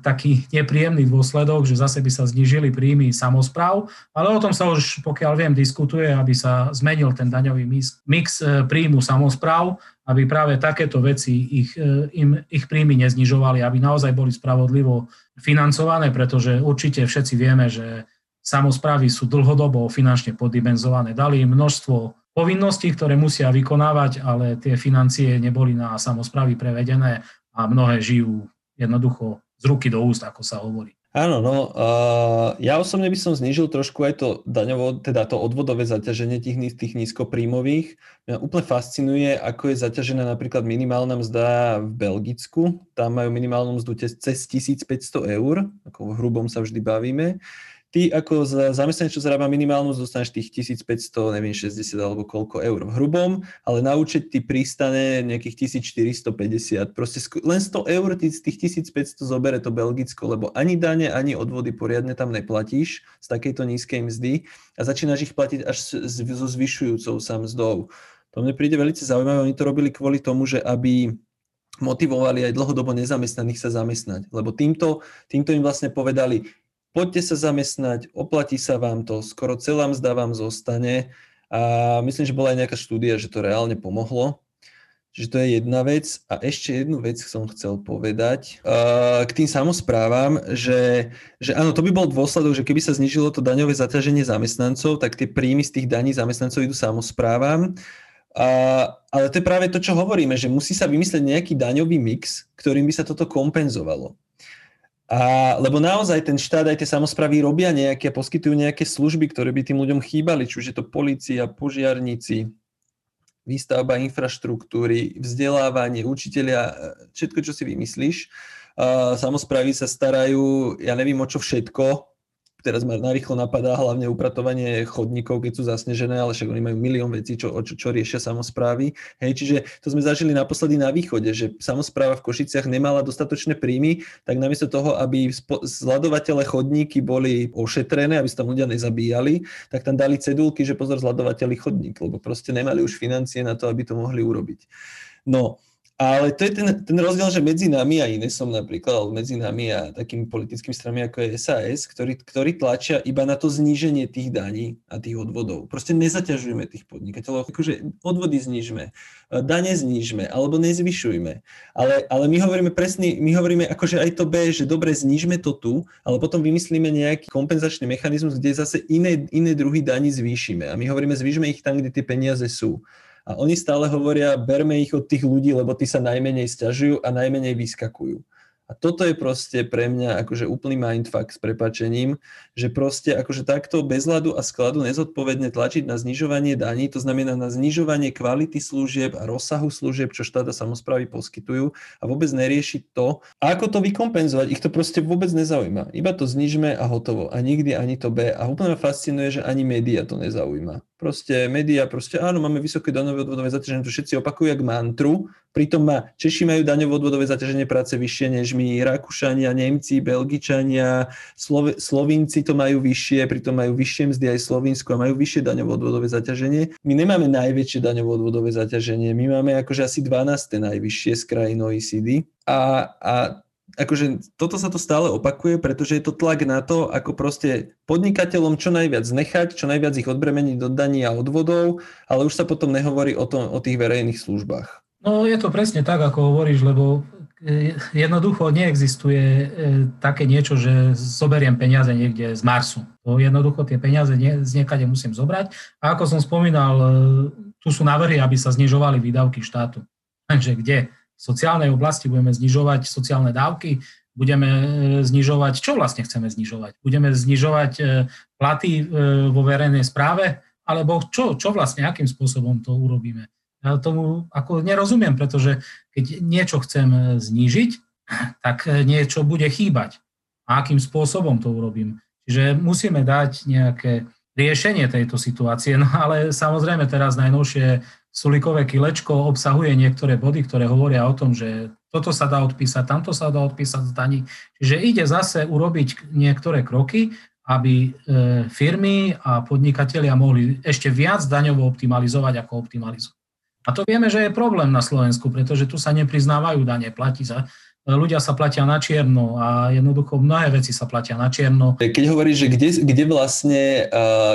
taký nepríjemný dôsledok, že zase by sa znižili príjmy samozpráv, ale o tom sa už, pokiaľ viem, diskutuje, aby sa zmenil ten daňový mix e, príjmu samozpráv, aby práve takéto veci ich, e, im, ich príjmy neznižovali, aby naozaj boli spravodlivo financované, pretože určite všetci vieme, že samozprávy sú dlhodobo finančne poddimenzované. Dali im množstvo povinností, ktoré musia vykonávať, ale tie financie neboli na samozprávy prevedené a mnohé žijú jednoducho z ruky do úst, ako sa hovorí. Áno, no, uh, ja osobne by som znížil trošku aj to daňovo, teda to odvodové zaťaženie tých, tých nízkopríjmových. Mňa úplne fascinuje, ako je zaťažená napríklad minimálna mzda v Belgicku. Tam majú minimálnu mzdu cez 1500 eur, ako v hrubom sa vždy bavíme ty ako zamestnanec, čo zarába minimálnu, dostaneš tých 1500, neviem, 60 alebo koľko eur v hrubom, ale na účet ti pristane nejakých 1450. Proste len 100 eur ty z tých 1500 zobere to Belgicko, lebo ani dane, ani odvody poriadne tam neplatíš z takejto nízkej mzdy a začínaš ich platiť až so zvyšujúcou sa mzdou. To mne príde veľmi zaujímavé, oni to robili kvôli tomu, že aby motivovali aj dlhodobo nezamestnaných sa zamestnať. Lebo týmto, týmto im vlastne povedali, poďte sa zamestnať, oplatí sa vám to, skoro celá mzda vám zostane a myslím, že bola aj nejaká štúdia, že to reálne pomohlo. Čiže to je jedna vec. A ešte jednu vec som chcel povedať uh, k tým samozprávam, že, že áno, to by bol dôsledok, že keby sa znižilo to daňové zaťaženie zamestnancov, tak tie príjmy z tých daní zamestnancov idú samozprávam. Uh, ale to je práve to, čo hovoríme, že musí sa vymyslieť nejaký daňový mix, ktorým by sa toto kompenzovalo. A, lebo naozaj ten štát aj tie samozpravy robia nejaké, poskytujú nejaké služby, ktoré by tým ľuďom chýbali, či už je to policia, požiarníci, výstavba infraštruktúry, vzdelávanie, učiteľia, všetko, čo si vymyslíš. Samozprávy sa starajú, ja neviem o čo všetko, teraz ma narýchlo napadá hlavne upratovanie chodníkov, keď sú zasnežené, ale však oni majú milión vecí, čo, čo, čo riešia samozprávy. Hej, čiže to sme zažili naposledy na východe, že samozpráva v Košiciach nemala dostatočné príjmy, tak namiesto toho, aby zladovatele chodníky boli ošetrené, aby sa tam ľudia nezabíjali, tak tam dali cedulky, že pozor zladovateľi chodník, lebo proste nemali už financie na to, aby to mohli urobiť. No, Ale to je ten, ten rozdiel, že medzi nami a iné som napríklad, alebo medzi nami a takými politickými stranami ako je SAS, ktorí, ktorí tlačia iba na to zníženie tých daní a tých odvodov. Proste nezaťažujeme tých podnikateľov, akože odvody znížme, dane znížme, alebo nezvyšujme. Ale, ale my hovoríme presne, my hovoríme akože aj to B, že dobre, znížme to tu, ale potom vymyslíme nejaký kompenzačný mechanizmus, kde zase iné, iné druhy daní zvýšime. A my hovoríme, zvýšme ich tam, kde tie peniaze sú. A oni stále hovoria, berme ich od tých ľudí, lebo tí sa najmenej stiažujú a najmenej vyskakujú. A toto je proste pre mňa akože úplný mindfuck s prepačením, že proste akože takto bez ľadu a skladu nezodpovedne tlačiť na znižovanie daní, to znamená na znižovanie kvality služieb a rozsahu služieb, čo štát a samozprávy poskytujú a vôbec neriešiť to, a ako to vykompenzovať. Ich to proste vôbec nezaujíma. Iba to znižme a hotovo. A nikdy ani to B. A úplne ma fascinuje, že ani média to nezaujíma. Proste média, proste áno, máme vysoké daňové odvodové zaťaženie, to všetci opakujú jak mantru, pritom má, Češi majú daňové odvodové zaťaženie práce vyššie než my, Rakúšania, Nemci, Belgičania, Slove, Slovinci to majú vyššie, pritom majú vyššie mzdy aj Slovinsko a majú vyššie daňové odvodové zaťaženie. My nemáme najväčšie daňové odvodové zaťaženie, my máme akože asi 12. najvyššie z krajín OECD a, a akože toto sa to stále opakuje, pretože je to tlak na to, ako proste podnikateľom čo najviac nechať, čo najviac ich odbremeniť do daní a odvodov, ale už sa potom nehovorí o, tom, o tých verejných službách. No je to presne tak, ako hovoríš, lebo e, jednoducho neexistuje e, také niečo, že zoberiem peniaze niekde z Marsu. Jednoducho tie peniaze z niekade musím zobrať. A ako som spomínal, e, tu sú návrhy, aby sa znižovali výdavky štátu. Takže kde? Sociálnej oblasti budeme znižovať sociálne dávky, budeme e, znižovať, čo vlastne chceme znižovať? Budeme znižovať e, platy e, vo verejnej správe, alebo čo, čo vlastne, akým spôsobom to urobíme? Ja tomu ako nerozumiem, pretože keď niečo chcem znížiť, tak niečo bude chýbať. A akým spôsobom to urobím? Čiže musíme dať nejaké riešenie tejto situácie. No ale samozrejme teraz najnovšie Sulikové kilečko obsahuje niektoré body, ktoré hovoria o tom, že toto sa dá odpísať, tamto sa dá odpísať z daní. Čiže ide zase urobiť niektoré kroky, aby e, firmy a podnikatelia mohli ešte viac daňovo optimalizovať, ako optimalizujú. A to vieme, že je problém na Slovensku, pretože tu sa nepriznávajú dane, platí sa ľudia sa platia na čierno a jednoducho mnohé veci sa platia na čierno. Keď hovoríš, že kde, kde vlastne,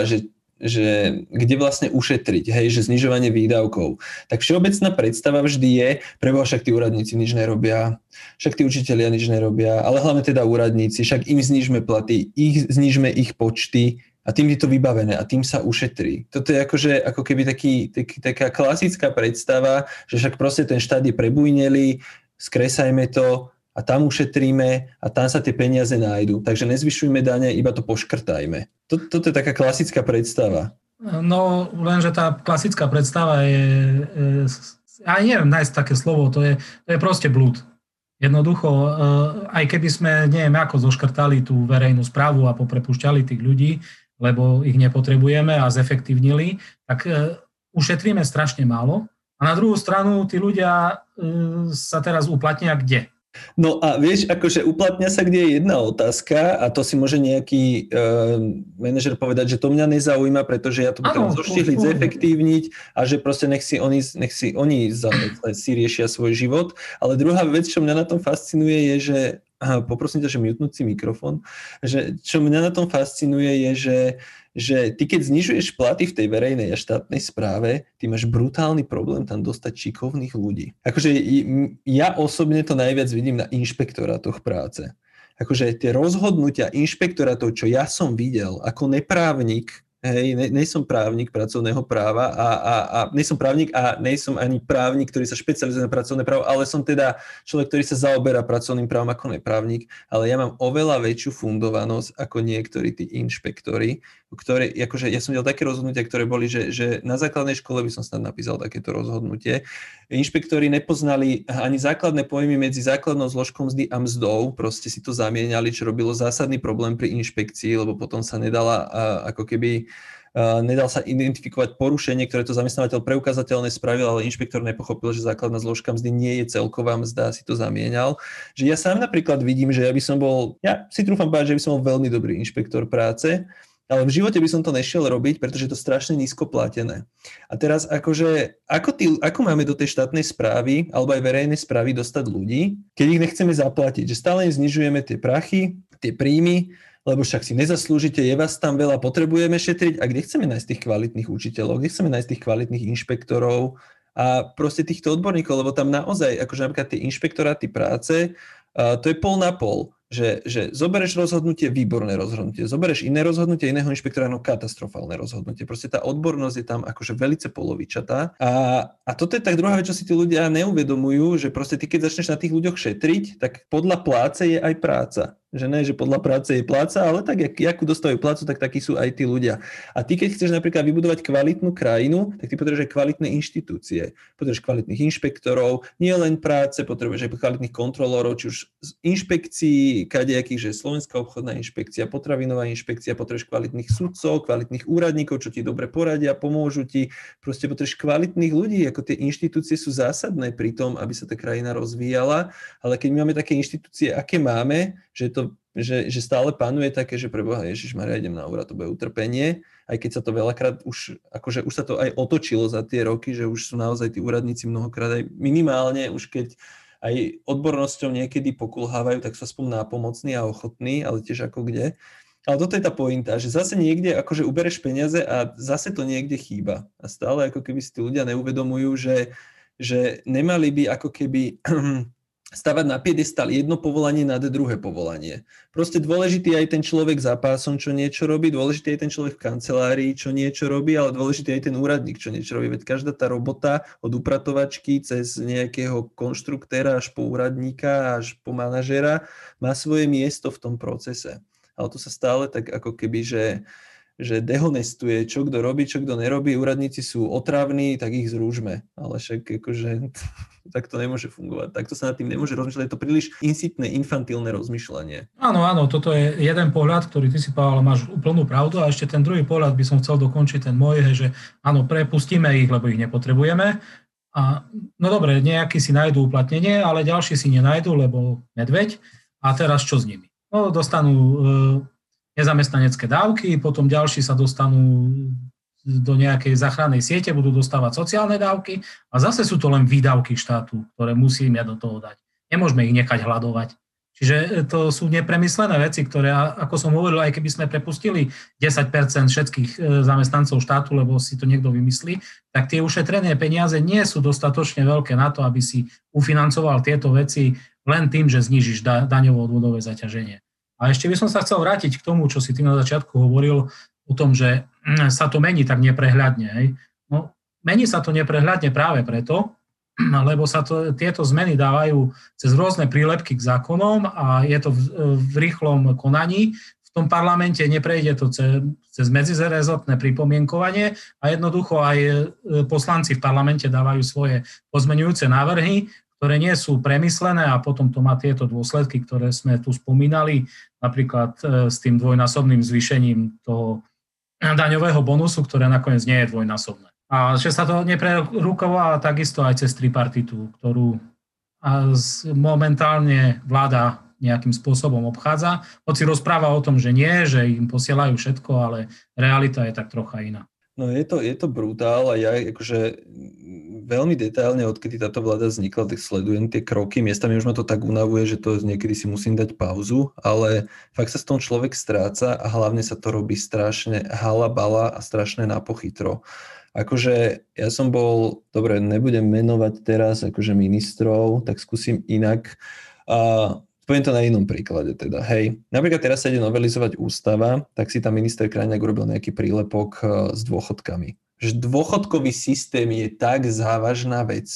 že že kde vlastne ušetriť, hej, že znižovanie výdavkov. Tak všeobecná predstava vždy je, preboha však tí úradníci nič nerobia, však tí učitelia nič nerobia, ale hlavne teda úradníci, však im znižme platy, ich, znižme ich počty a tým je to vybavené a tým sa ušetrí. Toto je akože, ako keby taký, taký, taká klasická predstava, že však proste ten štát je prebujnelý, skresajme to, a tam ušetríme a tam sa tie peniaze nájdu. Takže nezvyšujme dane, iba to poškrtajme. Toto je taká klasická predstava. No, lenže tá klasická predstava je, ja neviem nájsť také slovo, to je, to je proste blúd. Jednoducho, e, aj keby sme, neviem ako, zoškrtali tú verejnú správu a poprepušťali tých ľudí, lebo ich nepotrebujeme a zefektívnili, tak e, ušetríme strašne málo. A na druhú stranu tí ľudia e, sa teraz uplatnia kde? No a vieš, akože uplatňa sa kde je jedna otázka a to si môže nejaký uh, manažer povedať, že to mňa nezaujíma, pretože ja to potrebujem zoštihliť, zefektívniť a že proste nech si oni, nech si, oni za, si riešia svoj život. Ale druhá vec, čo mňa na tom fascinuje, je, že poprosím ťa, že mutnúť si mikrofón, že čo mňa na tom fascinuje je, že že ty keď znižuješ platy v tej verejnej a štátnej správe, ty máš brutálny problém tam dostať šikovných ľudí. Akože ja osobne to najviac vidím na inšpektorátoch práce. Akože tie rozhodnutia inšpektorátov, čo ja som videl ako neprávnik, Hej, ne, ne som právnik pracovného práva a, a, a ne som právnik a ne som ani právnik, ktorý sa špecializuje na pracovné právo, ale som teda človek, ktorý sa zaoberá pracovným právom ako neprávnik, ale ja mám oveľa väčšiu fundovanosť ako niektorí tí inšpektori, ktoré, akože ja som videl také rozhodnutia, ktoré boli, že, že na základnej škole by som snad napísal takéto rozhodnutie. Inšpektori nepoznali ani základné pojmy medzi základnou zložkou mzdy a mzdou, proste si to zamieniali, čo robilo zásadný problém pri inšpekcii, lebo potom sa nedala ako keby nedal sa identifikovať porušenie, ktoré to zamestnávateľ preukázateľne spravil, ale inšpektor nepochopil, že základná zložka mzdy nie je celková mzda, si to zamienal. Že ja sám napríklad vidím, že ja by som bol, ja si trúfam povedať, že by som bol veľmi dobrý inšpektor práce, ale v živote by som to nešiel robiť, pretože je to strašne nízko platené. A teraz akože, ako, tý, ako máme do tej štátnej správy alebo aj verejnej správy dostať ľudí, keď ich nechceme zaplatiť, že stále im znižujeme tie prachy, tie príjmy, lebo však si nezaslúžite, je vás tam veľa, potrebujeme šetriť. A kde chceme nájsť tých kvalitných učiteľov, kde chceme nájsť tých kvalitných inšpektorov a proste týchto odborníkov, lebo tam naozaj, akože napríklad tie inšpektoráty práce, to je pol na pol že, že zobereš rozhodnutie, výborné rozhodnutie, zobereš iné rozhodnutie, iného inšpektora, no katastrofálne rozhodnutie. Proste tá odbornosť je tam akože velice polovičatá. A, a toto je tak druhá vec, čo si tí ľudia neuvedomujú, že proste ty, keď začneš na tých ľuďoch šetriť, tak podľa pláce je aj práca. Že ne, že podľa práce je pláca, ale tak, jak, jakú dostávajú plácu, tak takí sú aj tí ľudia. A ty, keď chceš napríklad vybudovať kvalitnú krajinu, tak ty potrebuješ aj kvalitné inštitúcie. Potrebuješ kvalitných inšpektorov, nie len práce, potrebuješ aj kvalitných kontrolórov, či už z inšpekcií, kadejakých, že Slovenská obchodná inšpekcia, potravinová inšpekcia, potrebuješ kvalitných sudcov, kvalitných úradníkov, čo ti dobre poradia, pomôžu ti. Proste potrebuješ kvalitných ľudí, ako tie inštitúcie sú zásadné pri tom, aby sa tá krajina rozvíjala, ale keď máme také inštitúcie, aké máme, že, to, že, že stále panuje také, že preboha Ježiš Maria, idem na úrad, to bude utrpenie, aj keď sa to veľakrát už, akože už sa to aj otočilo za tie roky, že už sú naozaj tí úradníci mnohokrát aj minimálne, už keď aj odbornosťou niekedy pokulhávajú, tak sú aspoň nápomocní a ochotní, ale tiež ako kde. Ale toto je tá pointa, že zase niekde akože ubereš peniaze a zase to niekde chýba. A stále ako keby si tí ľudia neuvedomujú, že, že nemali by ako keby stavať na piedestal jedno povolanie nad druhé povolanie. Proste dôležitý aj ten človek za pásom, čo niečo robí, dôležitý aj ten človek v kancelárii, čo niečo robí, ale dôležitý aj ten úradník, čo niečo robí. Veď každá tá robota od upratovačky cez nejakého konštruktéra až po úradníka až po manažera má svoje miesto v tom procese. Ale to sa stále tak ako keby, že že dehonestuje, čo kto robí, čo kto nerobí, úradníci sú otravní, tak ich zrúžme. Ale však akože tak to nemôže fungovať. Takto sa nad tým nemôže rozmýšľať. Je to príliš insitné, infantilné rozmýšľanie. Áno, áno, toto je jeden pohľad, ktorý ty si povedal, máš úplnú pravdu a ešte ten druhý pohľad by som chcel dokončiť ten môj, že áno, prepustíme ich, lebo ich nepotrebujeme. A, no dobre, nejakí si nájdú uplatnenie, ale ďalší si nenájdú, lebo medveď. A teraz čo s nimi? No, dostanú e, nezamestnanecké dávky, potom ďalší sa dostanú do nejakej záchrannej siete, budú dostávať sociálne dávky a zase sú to len výdavky štátu, ktoré musíme do toho dať. Nemôžeme ich nechať hľadovať. Čiže e, to sú nepremyslené veci, ktoré, ako som hovoril, aj keby sme prepustili 10 všetkých e, zamestnancov štátu, lebo si to niekto vymyslí, tak tie ušetrené peniaze nie sú dostatočne veľké na to, aby si ufinancoval tieto veci len tým, že znižíš daňovo odvodové zaťaženie. A ešte by som sa chcel vrátiť k tomu, čo si ty na začiatku hovoril o tom, že mm, sa to mení tak neprehľadne. Hej. No, mení sa to neprehľadne práve preto, lebo sa to, tieto zmeny dávajú cez rôzne prílepky k zákonom a je to v, v rýchlom konaní. V tom parlamente neprejde to cez, cez medzizerezotné pripomienkovanie a jednoducho aj e, poslanci v parlamente dávajú svoje pozmenujúce návrhy, ktoré nie sú premyslené a potom to má tieto dôsledky, ktoré sme tu spomínali, napríklad e, s tým dvojnásobným zvýšením toho daňového bonusu, ktoré nakoniec nie je dvojnásobné. A že sa to neprerukovala takisto aj cez tripartitu, ktorú momentálne vláda nejakým spôsobom obchádza. Hoci rozpráva o tom, že nie, že im posielajú všetko, ale realita je tak trocha iná. No je to, je to brutál a ja akože veľmi detailne, odkedy táto vláda vznikla, tak sledujem tie kroky. Miestami už ma to tak unavuje, že to niekedy si musím dať pauzu, ale fakt sa s tom človek stráca a hlavne sa to robí strašne halabala a strašne napochytro. Akože ja som bol, dobre, nebudem menovať teraz akože ministrov, tak skúsim inak. Uh, Poviem to na inom príklade teda. Hej, napríklad teraz sa ide novelizovať ústava, tak si tam minister Krajňák urobil nejaký prílepok e, s dôchodkami. Že dôchodkový systém je tak závažná vec,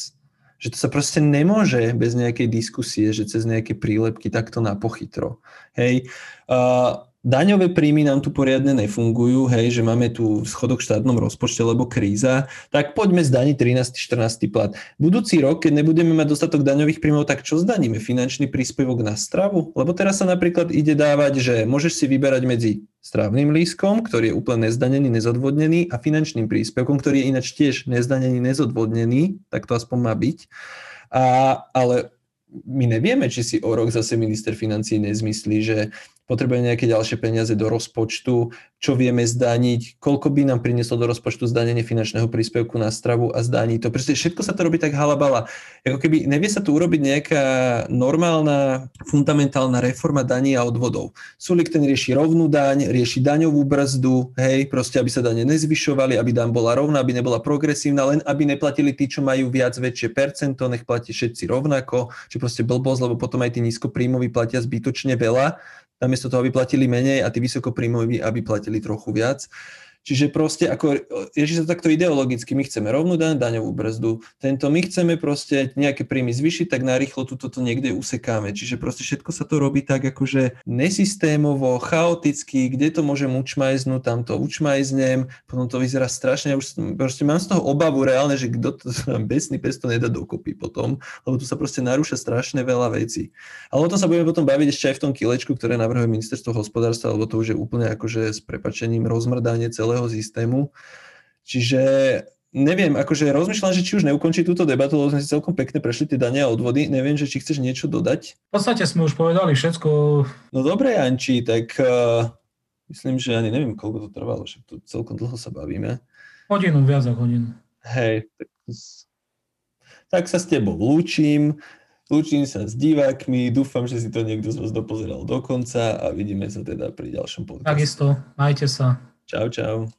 že to sa proste nemôže bez nejakej diskusie, že cez nejaké prílepky takto na pochytro. Hej, uh, daňové príjmy nám tu poriadne nefungujú, hej, že máme tu schodok v štátnom rozpočte, lebo kríza, tak poďme zdaniť 13. 14. plat. Budúci rok, keď nebudeme mať dostatok daňových príjmov, tak čo zdaníme? Finančný príspevok na stravu? Lebo teraz sa napríklad ide dávať, že môžeš si vyberať medzi strávnym lískom, ktorý je úplne nezdanený, nezodvodnený a finančným príspevkom, ktorý je ináč tiež nezdanený, nezodvodnený, tak to aspoň má byť. A, ale my nevieme, či si o rok zase minister financí nezmyslí, že potrebujeme nejaké ďalšie peniaze do rozpočtu, čo vieme zdaniť, koľko by nám prinieslo do rozpočtu zdanenie finančného príspevku na stravu a zdaní to. Proste všetko sa to robí tak halabala. Ako keby nevie sa tu urobiť nejaká normálna, fundamentálna reforma daní a odvodov. Sulik ten rieši rovnú daň, rieši daňovú brzdu, hej, proste aby sa dane nezvyšovali, aby daň bola rovná, aby nebola progresívna, len aby neplatili tí, čo majú viac väčšie percento, nech platí všetci rovnako, čo proste blbosť, lebo potom aj tí nízkopríjmoví platia zbytočne veľa namiesto toho, aby platili menej a tí vysokopríjmoví, aby platili trochu viac. Čiže proste ako, rieši sa to takto ideologicky, my chceme rovnú daň, daňovú brzdu, tento my chceme proste nejaké príjmy zvyšiť, tak narýchlo túto to niekde usekáme. Čiže proste všetko sa to robí tak akože nesystémovo, chaoticky, kde to môžem učmajznúť, tam to učmajznem, potom to vyzerá strašne, už proste mám z toho obavu reálne, že kto to besný pes to nedá dokopy potom, lebo tu sa proste narúša strašne veľa vecí. Ale o tom sa budeme potom baviť ešte aj v tom kilečku, ktoré navrhuje ministerstvo hospodárstva, lebo to už je úplne akože s prepačením rozmrdanie celého celého systému. Čiže neviem, akože rozmýšľam, že či už neukončí túto debatu, lebo sme si celkom pekne prešli tie dania a odvody. Neviem, že či chceš niečo dodať. V podstate sme už povedali všetko. No dobre, Janči, tak uh, myslím, že ani neviem, koľko to trvalo, však tu celkom dlho sa bavíme. Hodinu, viac ako hodinu. Hej, tak, tak sa s tebou lúčim. Lúčim sa s divákmi, dúfam, že si to niekto z vás dopozeral do konca a vidíme sa teda pri ďalšom podcaste. Takisto, majte sa. Čau, čau.